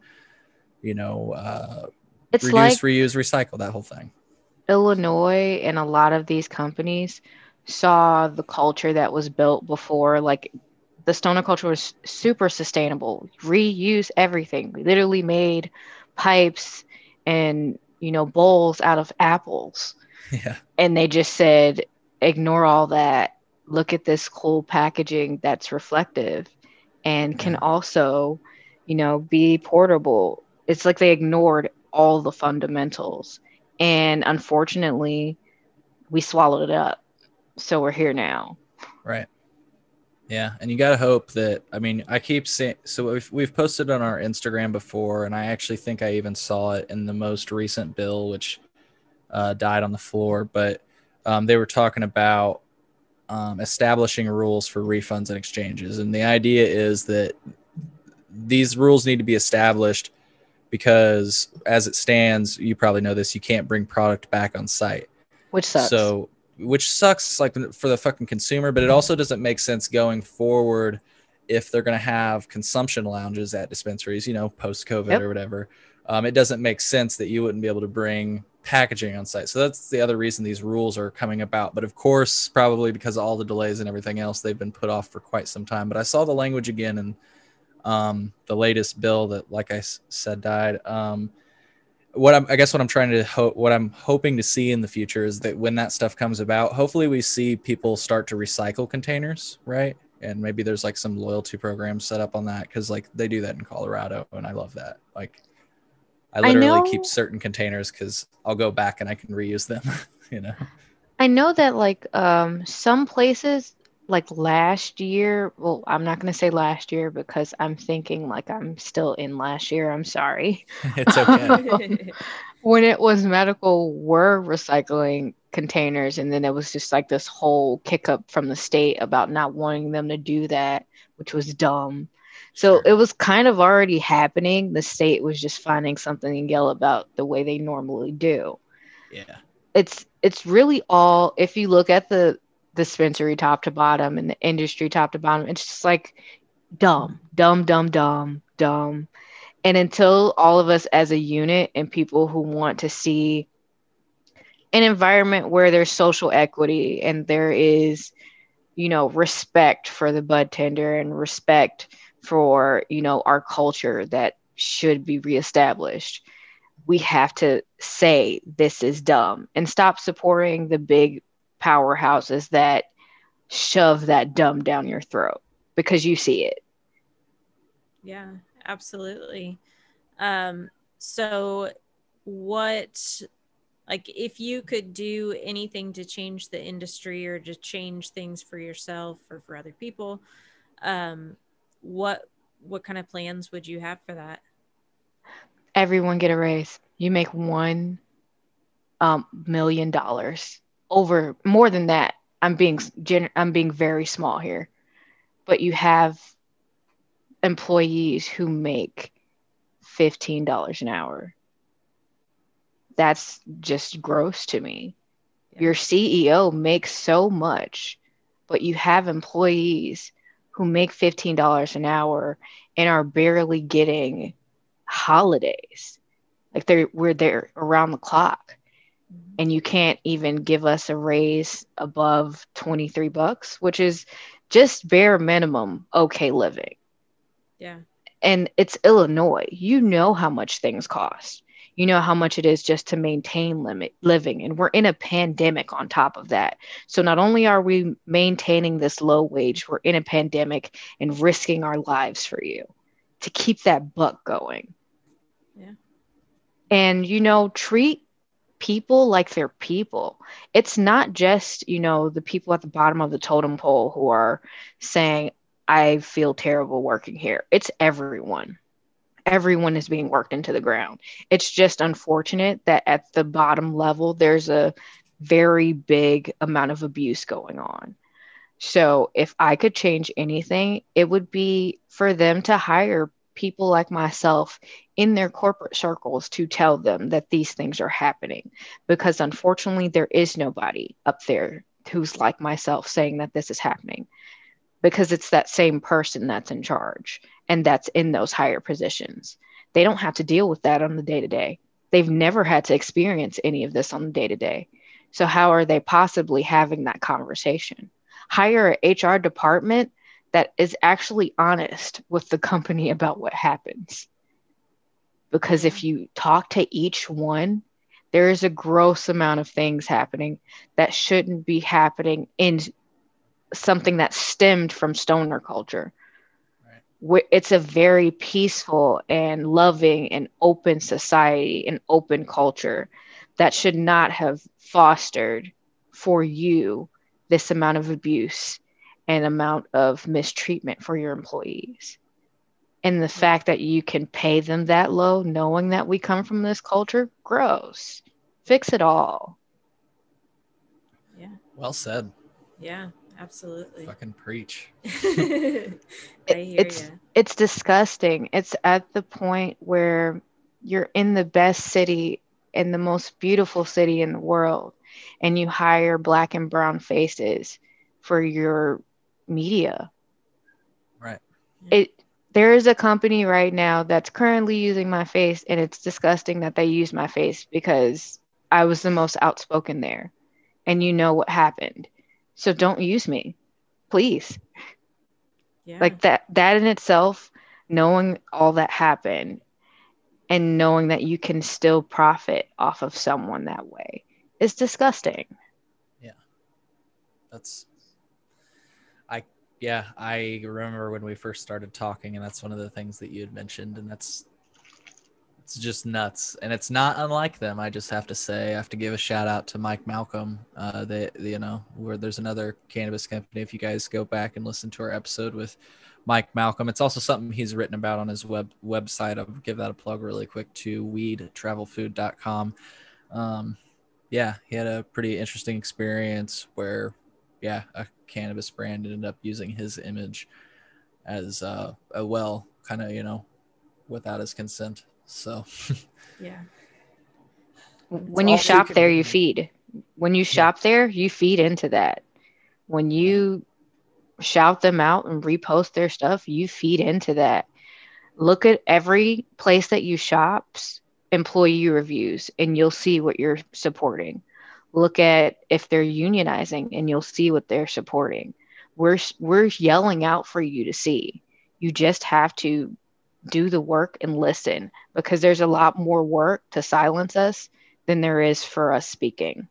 [SPEAKER 1] you know, uh, it's reduce, like reuse, recycle, that whole thing.
[SPEAKER 3] Illinois and a lot of these companies saw the culture that was built before, like the stoner culture was super sustainable, reuse everything. We literally made pipes and you know bowls out of apples. [LAUGHS]
[SPEAKER 1] Yeah.
[SPEAKER 3] And they just said, ignore all that. Look at this cool packaging that's reflective and can also, you know, be portable it's like they ignored all the fundamentals. And unfortunately, we swallowed it up. So we're here now.
[SPEAKER 1] Right. Yeah, and you got to hope that I mean, I keep saying so we've we've posted on our Instagram before and I actually think I even saw it in the most recent bill which uh, died on the floor, but um, they were talking about um, establishing rules for refunds and exchanges. And the idea is that these rules need to be established because as it stands, you probably know this, you can't bring product back on site.
[SPEAKER 3] Which sucks.
[SPEAKER 1] So, which sucks like for the fucking consumer, but it also doesn't make sense going forward if they're going to have consumption lounges at dispensaries, you know, post COVID yep. or whatever. Um, it doesn't make sense that you wouldn't be able to bring packaging on site. So that's the other reason these rules are coming about. But of course, probably because of all the delays and everything else, they've been put off for quite some time. But I saw the language again and um, the latest bill that, like I said, died. Um, what I'm, I guess what I'm trying to what I'm hoping to see in the future is that when that stuff comes about, hopefully we see people start to recycle containers, right? And maybe there's like some loyalty programs set up on that because like they do that in Colorado, and I love that. Like, I literally I keep certain containers because I'll go back and I can reuse them. [LAUGHS] you know.
[SPEAKER 3] I know that like um, some places like last year, well, I'm not going to say last year because I'm thinking like I'm still in last year. I'm sorry. [LAUGHS]
[SPEAKER 1] it's okay. [LAUGHS]
[SPEAKER 3] when it was medical, were recycling containers, and then it was just like this whole kick up from the state about not wanting them to do that, which was dumb. So it was kind of already happening. The state was just finding something to yell about the way they normally do.
[SPEAKER 1] Yeah.
[SPEAKER 3] It's it's really all if you look at the dispensary top to bottom and the industry top to bottom. It's just like dumb, dumb, dumb, dumb, dumb. And until all of us as a unit and people who want to see an environment where there's social equity and there is, you know, respect for the bud tender and respect for, you know, our culture that should be reestablished, we have to say this is dumb and stop supporting the big powerhouses that shove that dumb down your throat because you see it.
[SPEAKER 2] Yeah, absolutely. Um, so, what, like, if you could do anything to change the industry or to change things for yourself or for other people, um, what what kind of plans would you have for that?
[SPEAKER 3] Everyone get a raise. You make one um, million dollars over more than that. I'm being gen- I'm being very small here, but you have employees who make fifteen dollars an hour. That's just gross to me. Yeah. Your CEO makes so much, but you have employees who make fifteen dollars an hour and are barely getting holidays. Like they're we're there around the clock mm-hmm. and you can't even give us a raise above 23 bucks, which is just bare minimum okay living.
[SPEAKER 2] Yeah.
[SPEAKER 3] And it's Illinois. You know how much things cost. You know how much it is just to maintain limit living and we're in a pandemic on top of that. So not only are we maintaining this low wage, we're in a pandemic and risking our lives for you to keep that buck going.
[SPEAKER 2] Yeah.
[SPEAKER 3] and you know treat people like they're people it's not just you know the people at the bottom of the totem pole who are saying i feel terrible working here it's everyone everyone is being worked into the ground. It's just unfortunate that at the bottom level there's a very big amount of abuse going on. So if i could change anything it would be for them to hire people like myself in their corporate circles to tell them that these things are happening. Because unfortunately there is nobody up there who's like myself saying that this is happening. Because it's that same person that's in charge and that's in those higher positions. They don't have to deal with that on the day to day they've never had to experience any of this on the day to day so how are they possibly having that conversation? Hire a hr department that is actually honest with the company about what happens. Because if you talk to each one, there is a gross amount of things happening that shouldn't be happening in something that stemmed from stoner culture. Right. It's a very peaceful and loving and open society and open culture that should not have fostered for you this amount of abuse and amount of mistreatment for your employees. And the fact that you can pay them that low knowing that we come from this culture gross. Fix it all.
[SPEAKER 2] Yeah.
[SPEAKER 1] Well said.
[SPEAKER 2] Yeah absolutely.
[SPEAKER 1] Fucking preach. [LAUGHS]
[SPEAKER 2] I hear
[SPEAKER 3] it's
[SPEAKER 2] ya.
[SPEAKER 3] it's disgusting. It's at the point where you're in the best city in the most beautiful city in the world and you hire black and brown faces for your media.
[SPEAKER 1] Right.
[SPEAKER 3] It there is a company right now that's currently using my face and it's disgusting that they use my face because I was the most outspoken there and you know what happened. So don't use me. Please.
[SPEAKER 2] yeah
[SPEAKER 3] Like that that in itself knowing all that happened and knowing that you can still profit off of someone that way is disgusting. Yeah.
[SPEAKER 1] That's i yeah i remember when we first started talking and that's one of the things that you had mentioned and that's it's just nuts. And it's not unlike them i just have to say. I have to give a shout out to mike malcolm uh they you know where there's another cannabis company. If you guys go back and listen to our episode with mike malcolm it's also something he's written about on his web website. I'll give that a plug really quick to weedtravelfood.com um yeah he had a pretty interesting experience where yeah, a cannabis brand ended up using his image as uh, a well, kind of, you know, without his consent. So,
[SPEAKER 2] yeah.
[SPEAKER 3] When you shop there you feed. When you shop there you feed into that. When you shout them out and repost their stuff you feed into that. Look at every place that you shop's employee reviews and you'll see what you're supporting. Look at if they're unionizing and you'll see what they're supporting. We're we're yelling out for you to see. You just have to do the work and listen because there's a lot more work to silence us than there is for us speaking.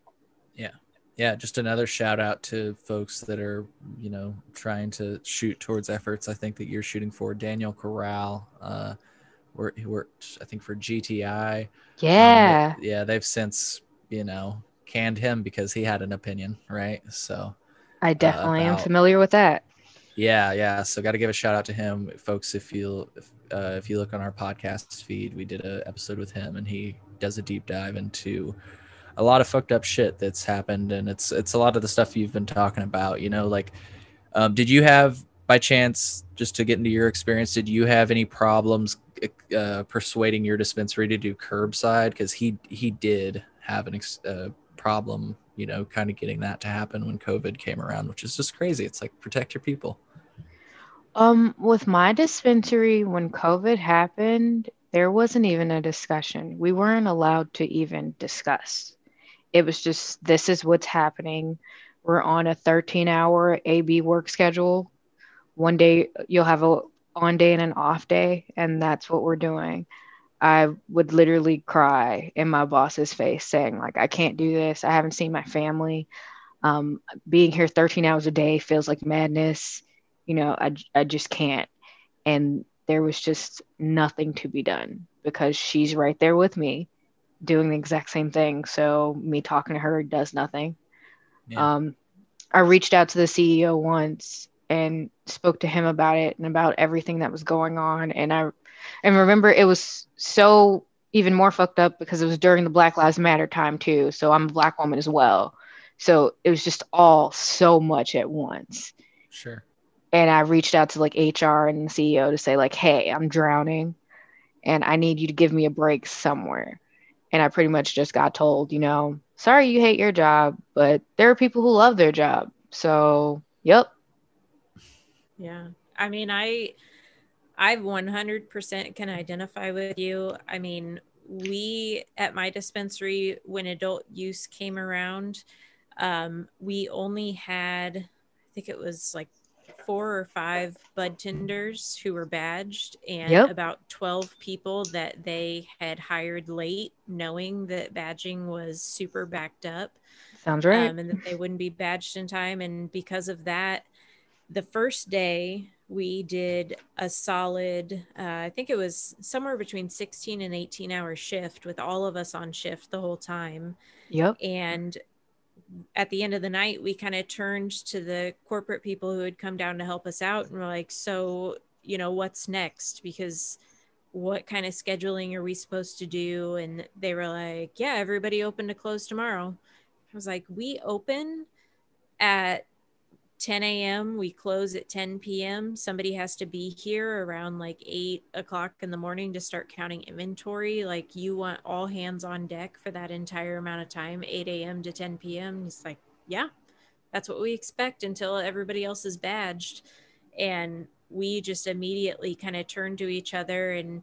[SPEAKER 1] yeah, Yeah. just another shout out to folks that are, you know, trying to shoot towards efforts. I think that you're shooting for Daniel Corral. Uh, wor- he worked, I think, for GTI. Um,
[SPEAKER 3] Yeah.
[SPEAKER 1] they- yeah, they've since, you know, canned him because he had an opinion, right? So,
[SPEAKER 3] I definitely am
[SPEAKER 1] about-
[SPEAKER 3] familiar with that.
[SPEAKER 1] Yeah, yeah. So got to give a shout out to him, folks. If you if, uh, if you look on our podcast feed, we did an episode with him, and he does a deep dive into a lot of fucked up shit that's happened, and it's it's a lot of the stuff you've been talking about. You know, like, um, did you have by chance, just to get into your experience, did you have any problems uh, persuading your dispensary to do curbside? Because he he did have an ex- uh, problem, you know, kind of getting that to happen when COVID came around, which is just crazy. It's like protect your people.
[SPEAKER 3] Um, with my dispensary, when COVID happened, there wasn't even a discussion. We weren't allowed to even discuss. It was just, this is what's happening. We're on a 13 hour AB work schedule. One day you'll have a on day and an off day, and that's what we're doing. I would literally cry in my boss's face saying, like, I can't do this. I haven't seen my family. Um, being here 13 hours a day feels like madness. You know, I, I just can't. And there was just nothing to be done because she's right there with me doing the exact same thing. So me talking to her does nothing.
[SPEAKER 1] Yeah.
[SPEAKER 3] Um, I reached out to the CEO once and spoke to him about it and about everything that was going on. And I and remember it was so even more fucked up because it was during the Black Lives Matter time too. So I'm a black woman as well. So it was just all so much at once.
[SPEAKER 1] Sure.
[SPEAKER 3] And I reached out to like HR and the CEO to say like, "Hey, I'm drowning and I need you to give me a break somewhere." And I pretty much just got told, you know, sorry you hate your job, but there are people who love their job. So, yep.
[SPEAKER 2] Yeah. I mean, I I 100% can identify with you. I mean, we at my dispensary when adult use came around, um, we only had I think it was like four or five bud tenders who were badged and
[SPEAKER 3] Yep.
[SPEAKER 2] about 12 people that they had hired late knowing that badging was super backed up
[SPEAKER 3] Sounds right.
[SPEAKER 2] um, and that they wouldn't be badged in time. And because of that, the first day we did a solid, uh, I think it was somewhere between 16 and 18 hour shift with all of us on shift the whole time.
[SPEAKER 3] yep.
[SPEAKER 2] And at the end of the night, we kind of turned to the corporate people who had come down to help us out and we're like, so, you know, what's next? Because what kind of scheduling are we supposed to do? And they were like, yeah, everybody open to close tomorrow. I was like, we open at 10 a.m. We close at 10 p.m. Somebody has to be here around like eight o'clock in the morning to start counting inventory. Like you want all hands on deck for that entire amount of time, 8 a.m. to 10 p.m. It's like, yeah, that's what we expect until everybody else is badged. And we just immediately kind of turned to each other and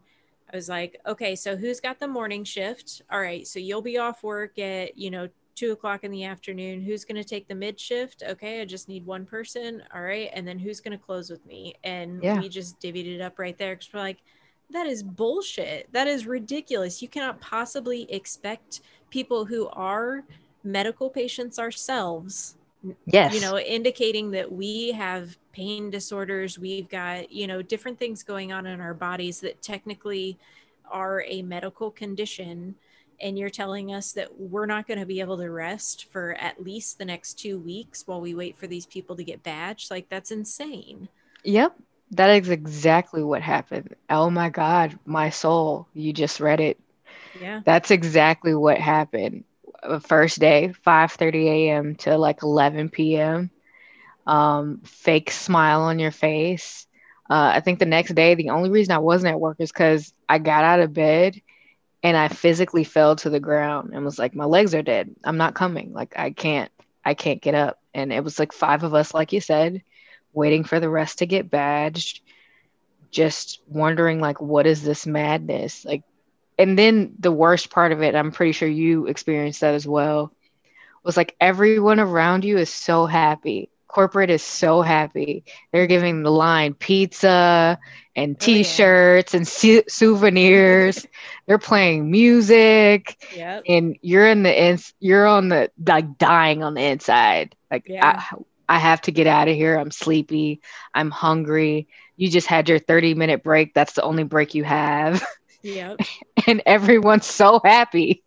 [SPEAKER 2] I was like, okay, so who's got the morning shift? All right, so you'll be off work at, you know, two o'clock in the afternoon. Who's going to take the mid shift? Okay, I just need one person. All right. And then who's going to close with me? And
[SPEAKER 3] Yeah.
[SPEAKER 2] we just divvied it up right there because we're like, that is bullshit. That is ridiculous. You cannot possibly expect people who are medical patients ourselves
[SPEAKER 3] Yes.
[SPEAKER 2] you know indicating that we have pain disorders we've got you know different things going on in our bodies that technically are a medical condition and you're telling us that we're not going to be able to rest for at least the next two weeks while we wait for these people to get badged like that's insane
[SPEAKER 3] Yep. That is exactly what happened. Oh my God, my soul. You just read it.
[SPEAKER 2] yeah
[SPEAKER 3] That's exactly what happened. Uh, First day, 5:30 a.m. to like 11 p.m. Um, fake smile on your face. Uh, I think the next day, the only reason I wasn't at work is because I got out of bed and I physically fell to the ground and was like, my legs are dead. I'm not coming. Like I can't, I can't get up. And it was like five of us, like you said, waiting for the rest to get badged, just wondering like, what is this madness? Like, and then the worst part of it, I'm pretty sure you experienced that as well, was like everyone around you is so happy. Corporate is so happy. They're giving the line pizza and
[SPEAKER 2] Oh, yeah.
[SPEAKER 3] t-shirts and su- souvenirs. They're playing music.
[SPEAKER 2] Yep.
[SPEAKER 3] And you're in the ins you're on the like dying on the inside. Like
[SPEAKER 2] Yeah.
[SPEAKER 3] I, I have to get out of here. I'm sleepy. I'm hungry. You just had your 30 minute break. That's the only break you have. [LAUGHS]
[SPEAKER 2] Yep.
[SPEAKER 3] And everyone's so happy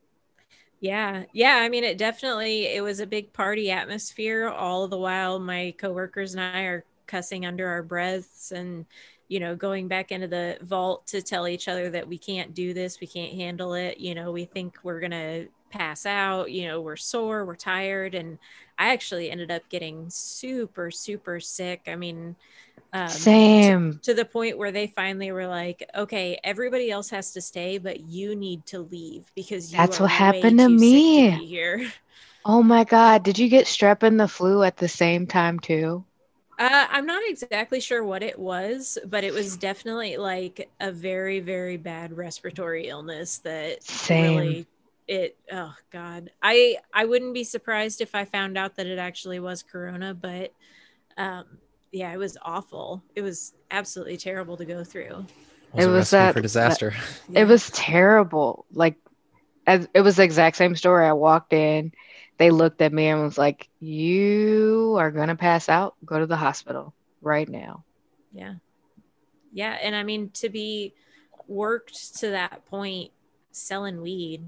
[SPEAKER 2] Yeah, yeah. I mean, it definitely it was a big party atmosphere. All the while, my coworkers and I are cussing under our breaths, and you know, going back into the vault to tell each other that we can't do this, we can't handle it. You know, we think we're gonna pass out. You know, we're sore, we're tired, and I actually ended up getting super, super sick. I mean, um,
[SPEAKER 3] same
[SPEAKER 2] to the point where they finally were like, okay, everybody else has to stay, but you need to leave because you
[SPEAKER 3] That's what happened to me.
[SPEAKER 2] be here. [LAUGHS]
[SPEAKER 3] oh my god did you get strep and the flu at the same time too
[SPEAKER 2] Uh, I'm not exactly sure what it was, but it was definitely like a very, very bad respiratory illness that
[SPEAKER 3] Same.
[SPEAKER 2] really it oh god i i wouldn't be surprised if i found out that it actually was corona but um yeah it was awful it was absolutely terrible to go through
[SPEAKER 1] Was
[SPEAKER 3] It
[SPEAKER 1] a
[SPEAKER 3] was
[SPEAKER 1] recipe
[SPEAKER 3] that-
[SPEAKER 1] for disaster. [LAUGHS]
[SPEAKER 2] Yeah.
[SPEAKER 3] It was terrible. Like, as it was the exact same story. I walked in, they looked at me and was like, "You are gonna pass out. Go to the hospital right now."
[SPEAKER 2] Yeah. Yeah. And I mean, to be worked to that point selling weed,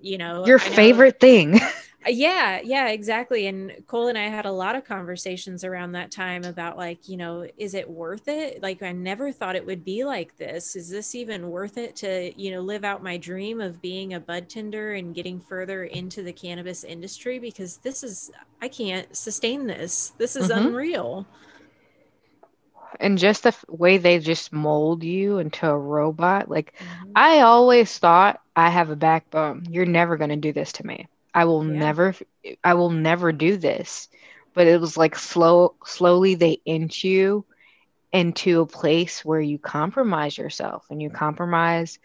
[SPEAKER 2] you know,
[SPEAKER 3] Your
[SPEAKER 2] I know-
[SPEAKER 3] favorite thing. [LAUGHS]
[SPEAKER 2] Uh, yeah yeah exactly and cole and i had a lot of conversations around that time about like you know is it worth it like i never thought it would be like this is this even worth it to you know live out my dream of being a bud tender and getting further into the cannabis industry because this is i can't sustain this this is
[SPEAKER 3] Mhm.
[SPEAKER 2] unreal
[SPEAKER 3] and just the f- way they just mold you into a robot. Like,
[SPEAKER 2] Mhm.
[SPEAKER 3] I always thought I have a backbone. You're never going to do this to me. I will
[SPEAKER 2] Yeah.
[SPEAKER 3] never, I will never do this. But it was like slow, slowly they inch you into a place where you compromise yourself and you compromise,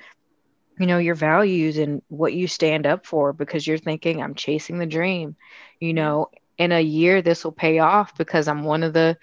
[SPEAKER 3] you know, your values and what you stand up for because you're thinking, I'm chasing the dream. You know, in a year, this will pay off because I'm one of the,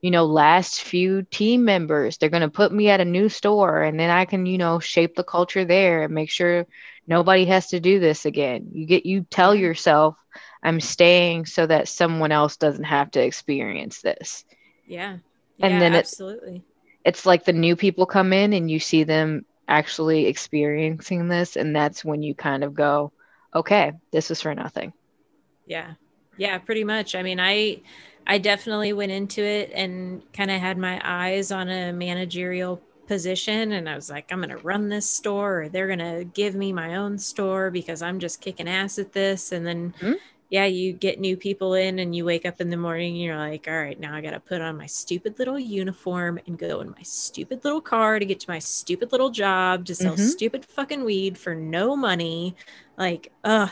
[SPEAKER 3] you know, last few team members. They're going to put me at a new store and then I can, you know, shape the culture there and make sure nobody has to do this again. You get, you tell mm-hmm. yourself, I'm staying so that someone else doesn't have to experience this.
[SPEAKER 2] yeah
[SPEAKER 3] And
[SPEAKER 2] yeah,
[SPEAKER 3] then it-
[SPEAKER 2] absolutely
[SPEAKER 3] It's like the new people come in and you see them actually experiencing this. And that's when you kind of go, okay, this is for nothing.
[SPEAKER 2] Yeah. Yeah, pretty much. I mean, I I definitely went into it and kind of had my eyes on a managerial position and I was like, I'm going to run this store or they're going to give me my own store because I'm just kicking ass at this and then
[SPEAKER 3] Mhm.
[SPEAKER 2] yeah, you get new people in and you wake up in the morning and you're like, all right, now I got to put on my stupid little uniform and go in my stupid little car to get to my stupid little job to sell
[SPEAKER 3] Mhm.
[SPEAKER 2] stupid fucking weed for no money. Like, ugh,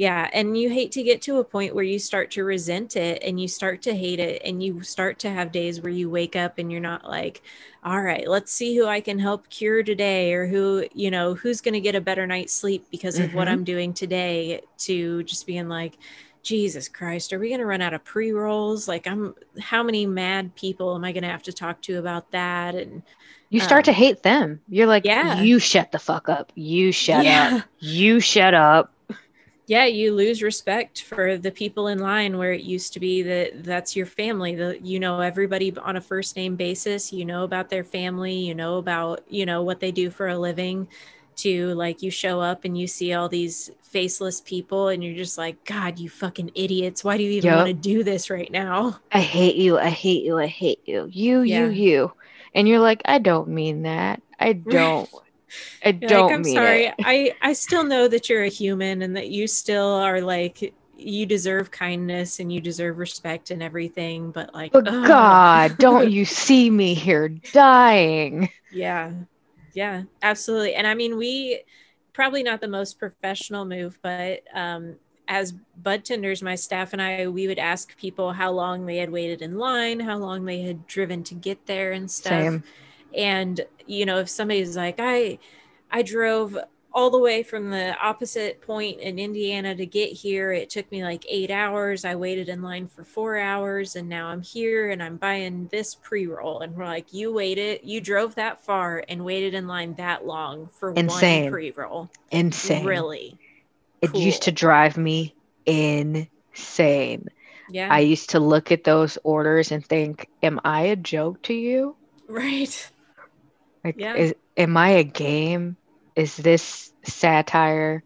[SPEAKER 2] yeah. And you hate to get to a point where you start to resent it and you start to hate it and you start to have days where you wake up and you're not like, all right, let's see who I can help cure today or who, you know, who's going to get a better night's sleep because of what
[SPEAKER 3] Mhm.
[SPEAKER 2] I'm doing today to just being like, Jesus Christ, are we going to run out of pre rolls? Like, I'm, how many mad people am I going to have to talk to about that? And
[SPEAKER 3] You start to
[SPEAKER 2] Um,
[SPEAKER 3] hate them. You're like,
[SPEAKER 2] yeah.
[SPEAKER 3] you shut the fuck up. You shut [LAUGHS]
[SPEAKER 2] Yeah.
[SPEAKER 3] up. You shut up.
[SPEAKER 2] Yeah you lose respect for the people in line where it used to be that that's your family the you know everybody on a first name basis you know about their family you know about you know what they do for a living to like you show up and you see all these faceless people and you're just like god you fucking idiots why do you even
[SPEAKER 3] Yup.
[SPEAKER 2] want to do this right now
[SPEAKER 3] I hate you. I hate you. I hate you. You,
[SPEAKER 2] Yeah.
[SPEAKER 3] you, you. And you're like, I don't mean that. I don't. I don't
[SPEAKER 2] like i'm sorry
[SPEAKER 3] it.
[SPEAKER 2] i i still know that you're a human and that you still are like you deserve kindness and you deserve respect and everything but like
[SPEAKER 3] But
[SPEAKER 2] ugh.
[SPEAKER 3] God, don't [LAUGHS] you see me here dying?
[SPEAKER 2] Yeah. Yeah, absolutely. And I mean, we probably not the most professional move, but um, as bud tenders, my staff and I, we would ask people how long they had waited in line, how long they had driven to get there and stuff.
[SPEAKER 3] Same.
[SPEAKER 2] And, you know, if somebody's like, I, I drove all the way from the opposite point in Indiana to get here. It took me like eight hours. I waited in line for four hours and now I'm here and I'm buying this pre roll. And we're like, you waited, you drove that far and waited in line that long for
[SPEAKER 3] Insane.
[SPEAKER 2] one pre roll.
[SPEAKER 3] Insane.
[SPEAKER 2] Really?
[SPEAKER 3] It used to drive me insane.
[SPEAKER 2] Yeah.
[SPEAKER 3] I used to look at those orders and think, am I a joke to you?
[SPEAKER 2] right.
[SPEAKER 3] Like,
[SPEAKER 2] Yeah.
[SPEAKER 3] is, am I a game? Is this satire?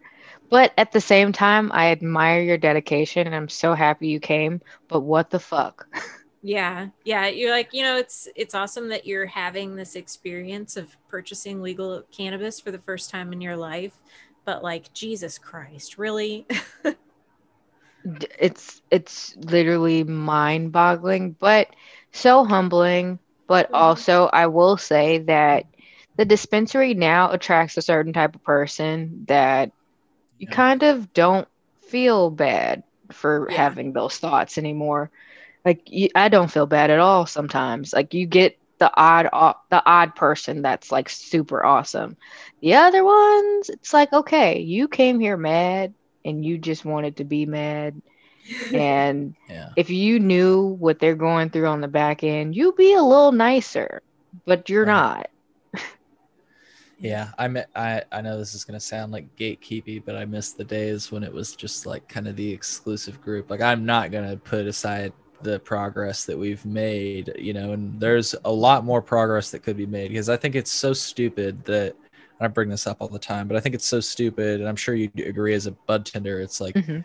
[SPEAKER 3] But at the same time, I admire your dedication and I'm so happy you came. But what the fuck? [LAUGHS]
[SPEAKER 2] Yeah. Yeah. You're like, you know, it's it's awesome that you're having this experience of purchasing legal cannabis for the first time in your life. But like, Jesus Christ, really? [LAUGHS]
[SPEAKER 3] It's it's literally mind-boggling, but so humbling. But
[SPEAKER 2] Mhm.
[SPEAKER 3] also, I will say that the dispensary now attracts a certain type of person that you
[SPEAKER 1] Yeah.
[SPEAKER 3] kind of don't feel bad for
[SPEAKER 2] Yeah.
[SPEAKER 3] having those thoughts anymore. Like you, I don't feel bad at all sometimes. Like you get the odd au- the odd person that's like super awesome. The other ones, it's like okay, you came here mad and you just wanted to be mad. And [LAUGHS]
[SPEAKER 1] Yeah.
[SPEAKER 3] if you knew what they're going through on the back end, you'd be a little nicer, but you're
[SPEAKER 1] Right.
[SPEAKER 3] not. [LAUGHS]
[SPEAKER 1] Yeah, I mi- I I know this is gonna sound like gatekeepy, but I miss the days when it was just like kind of the exclusive group. Like I'm not gonna put aside the progress that we've made, you know, and there's a lot more progress that could be made because I think it's so stupid that I bring this up all the time, but I think it's so stupid, and I'm sure you agree as a bud tender. It's like
[SPEAKER 3] Mm-hmm.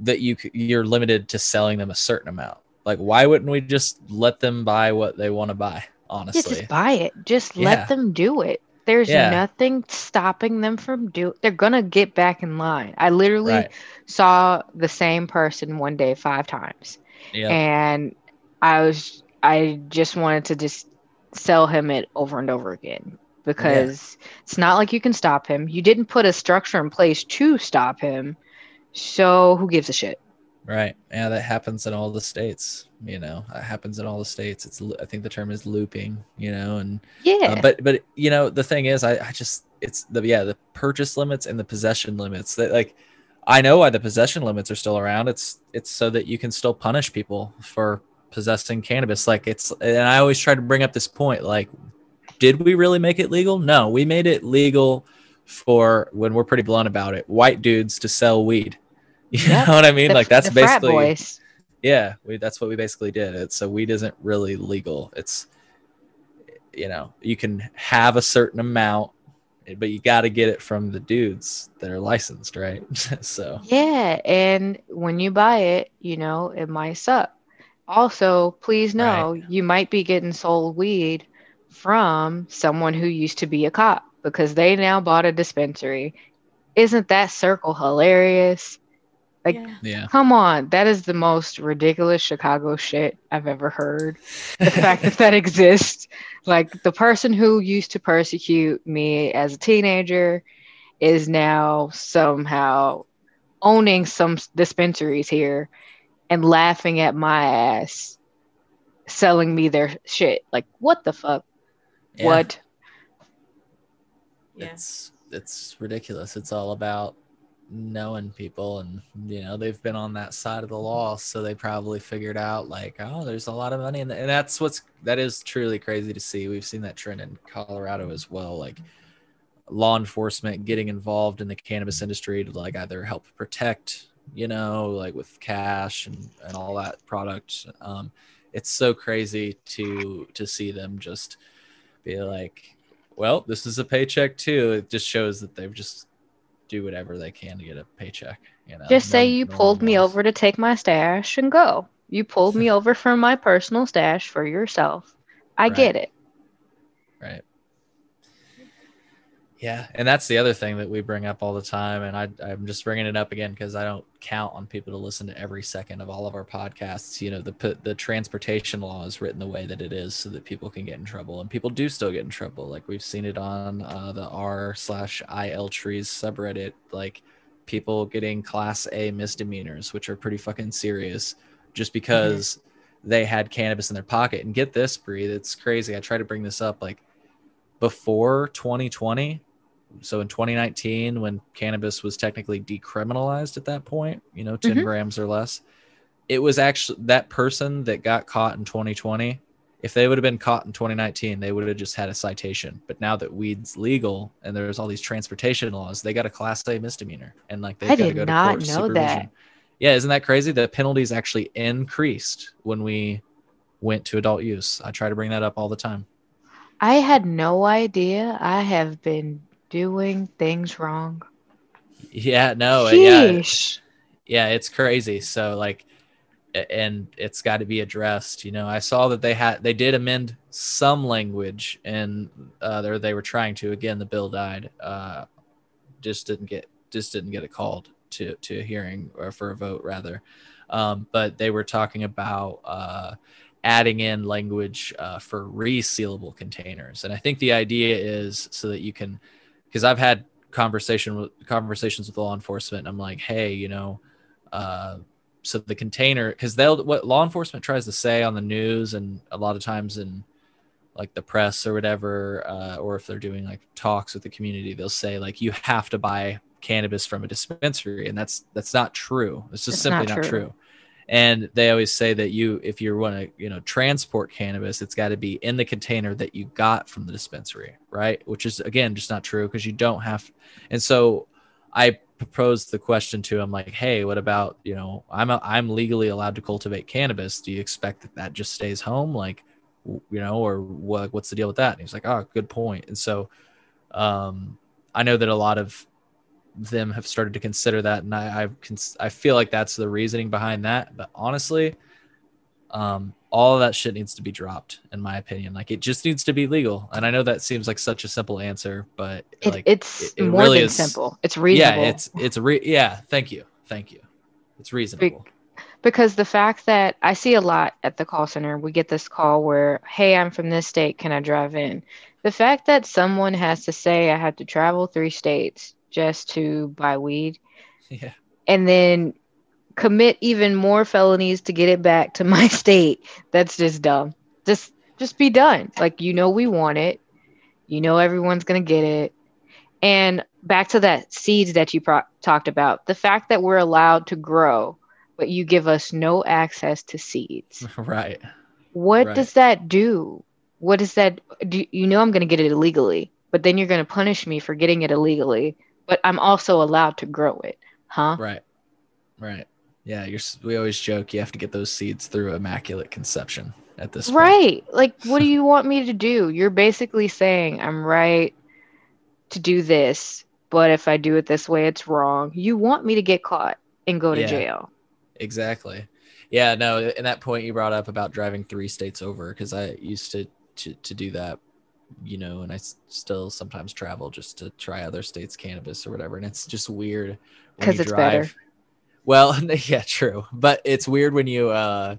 [SPEAKER 1] That you you're limited to selling them a certain amount. Like, why wouldn't we just let them buy what they want to buy? Honestly, Yeah,
[SPEAKER 3] just buy it. Just
[SPEAKER 1] Yeah.
[SPEAKER 3] let them do it. There's
[SPEAKER 1] Yeah.
[SPEAKER 3] nothing stopping them from do. They're gonna get back in line. I literally
[SPEAKER 1] right?
[SPEAKER 3] saw the same person one day five times,
[SPEAKER 1] Yeah,
[SPEAKER 3] and I was I just wanted to just sell him it over and over again because it's not like you can stop him. You didn't put a structure in place to stop him, so who gives a shit?
[SPEAKER 1] right. Yeah, that happens in all the states. You know, it happens in all the states. It's I think the term is looping. You know, and
[SPEAKER 3] Yeah,
[SPEAKER 1] Uh, but but you know the thing is I, I just it's the yeah the purchase limits and the possession limits that like i know why the possession limits are still around it's it's so that you can still punish people for possessing cannabis like it's and i always try to bring up this point like did we really make it legal no we made it legal for when we're pretty blunt about it white dudes to sell weed [LAUGHS] you
[SPEAKER 3] Yep.
[SPEAKER 1] know what i mean
[SPEAKER 3] The-
[SPEAKER 1] like that's basically yeah we, that's what we basically did it so weed isn't really legal it's you know you can have a certain amount but you got to get it from the dudes that are licensed right [LAUGHS] so
[SPEAKER 3] Yeah, and when you buy it, you know, it might suck. Also, please know you might be getting sold weed from someone who used to be a cop because they now bought a dispensary. Isn't that circle hilarious? Like,
[SPEAKER 2] Yeah.
[SPEAKER 1] yeah
[SPEAKER 3] come on, that is the most ridiculous Chicago shit I've ever heard. The fact that that exists. Like, the person who used to persecute me as a teenager is now somehow owning some dispensaries here and laughing at my ass selling me their shit. Like, what the fuck?
[SPEAKER 1] Yeah.
[SPEAKER 3] What?
[SPEAKER 2] Yeah.
[SPEAKER 1] it's it's ridiculous it's all about knowing people and you know they've been on that side of the law so they probably figured out like oh there's a lot of money and that's what's that is truly crazy to see we've seen that trend in colorado as well like law enforcement getting involved in the cannabis industry to like either help protect you know like with cash and and all that product um it's so crazy to to see them just be like well, this is a paycheck too. It just shows that they've just do whatever they can to get a paycheck. You know,
[SPEAKER 3] Just say
[SPEAKER 1] No-
[SPEAKER 3] you
[SPEAKER 1] no
[SPEAKER 3] pulled me over to take my stash and go. You pulled me [LAUGHS] over from my personal stash for yourself. I
[SPEAKER 1] Right.
[SPEAKER 3] get it.
[SPEAKER 1] Right. Yeah, and that's the other thing that we bring up all the time, and I, I'm just bringing it up again because I don't count on people to listen to every second of all of our podcasts. You know, the the transportation law is written the way that it is so that people can get in trouble, and people do still get in trouble. Like we've seen it on uh, the r slash il trees subreddit, like people getting class A misdemeanors, which are pretty fucking serious, just because they had cannabis in their pocket. And get this, Bree, it's crazy. I try to bring this up like before 2020 so in 2019 when cannabis was technically decriminalized at that point you know 10
[SPEAKER 3] Mhm.
[SPEAKER 1] grams or less it was actually that person that got caught in 2020 if they would have been caught in 2019 they would have just had a citation. But now that weed's legal and there's all these transportation laws they got a class a misdemeanor and like they've got to
[SPEAKER 3] did
[SPEAKER 1] go to
[SPEAKER 3] not
[SPEAKER 1] court
[SPEAKER 3] know
[SPEAKER 1] supervision.
[SPEAKER 3] that.
[SPEAKER 1] yeah isn't that crazy? The penalties actually increased when we went to adult use. I try to bring that up all the time.
[SPEAKER 3] I had no idea. I have been doing things wrong.
[SPEAKER 1] yeah no yeah. Yeah it's crazy. So like and it's got to be addressed you know. I saw that they had they did amend some language and uh there they were trying to. Again the bill died. Uh just didn't get just didn't get it called to to a hearing or for a vote rather. Um but they were talking about uh adding in language uh, for resealable containers. And i think the idea is so that you can because i've had conversation with conversations with law enforcement and i'm like hey you know uh, so the container because they'll what law enforcement tries to say on the news and a lot of times in like the press or whatever uh, or if they're doing like talks with the community they'll say like you have to buy cannabis from a dispensary and that's that's not true it's just
[SPEAKER 3] It's
[SPEAKER 1] simply
[SPEAKER 3] not
[SPEAKER 1] not,
[SPEAKER 3] true.
[SPEAKER 1] And they always say that you if you want to you know transport cannabis it's got to be in the container that you got from the dispensary right? Which is again just not true because you don't have and so i proposed the question to him like hey what about you know i'm a, i'm legally allowed to cultivate cannabis. Do you expect that that just stays home? Like you know or what what's the deal with that? And he's like oh good point. And so Um, I know that a lot of them have started to consider that, and I I, cons- I feel like that's the reasoning behind that. But honestly, um, all of that shit needs to be dropped, in my opinion. Like it just needs to be legal. And I know that seems like such a simple answer, but
[SPEAKER 3] It,
[SPEAKER 1] like
[SPEAKER 3] it's
[SPEAKER 1] it- it
[SPEAKER 3] more
[SPEAKER 1] really
[SPEAKER 3] than
[SPEAKER 1] is-
[SPEAKER 3] simple. It's reasonable.
[SPEAKER 1] yeah, it's it's re- yeah. Thank you, thank you. It's reasonable.
[SPEAKER 3] because the fact that I see a lot at the call center, we get this call where, hey, I'm from this state, can I drive in? The fact that someone has to say I have to travel three states just to buy weed [LAUGHS]
[SPEAKER 1] Yeah,
[SPEAKER 3] and then commit even more felonies to get it back to [LAUGHS] my state, that's just dumb. Just just be done. Like you know we want it. You know everyone's going to get it. And back to that seeds that you pro- talked about, the fact that we're allowed to grow, but you give us no access to seeds. [LAUGHS]
[SPEAKER 1] right.
[SPEAKER 3] What
[SPEAKER 1] Right.
[SPEAKER 3] does that do? What does that do? You know I'm going to get it illegally, but then you're going to punish me for getting it illegally, but I'm also allowed to grow it. Huh?
[SPEAKER 1] Right. Right. Yeah, you're. We always joke you have to get those seeds through immaculate conception at this point.
[SPEAKER 3] Right. Like, [LAUGHS] what do you want me to do? You're basically saying I'm right to do this, but if I do it this way, it's wrong. You want me to get caught and go to
[SPEAKER 1] Yeah.
[SPEAKER 3] jail.
[SPEAKER 1] Exactly. Yeah. No. And that point you brought up about driving three states over, because I used to, to to do that, you know, and I s- still sometimes travel just to try other states' cannabis or whatever, and it's just weird because
[SPEAKER 3] it's better.
[SPEAKER 1] Well, [LAUGHS] yeah, true, but it's weird when you uh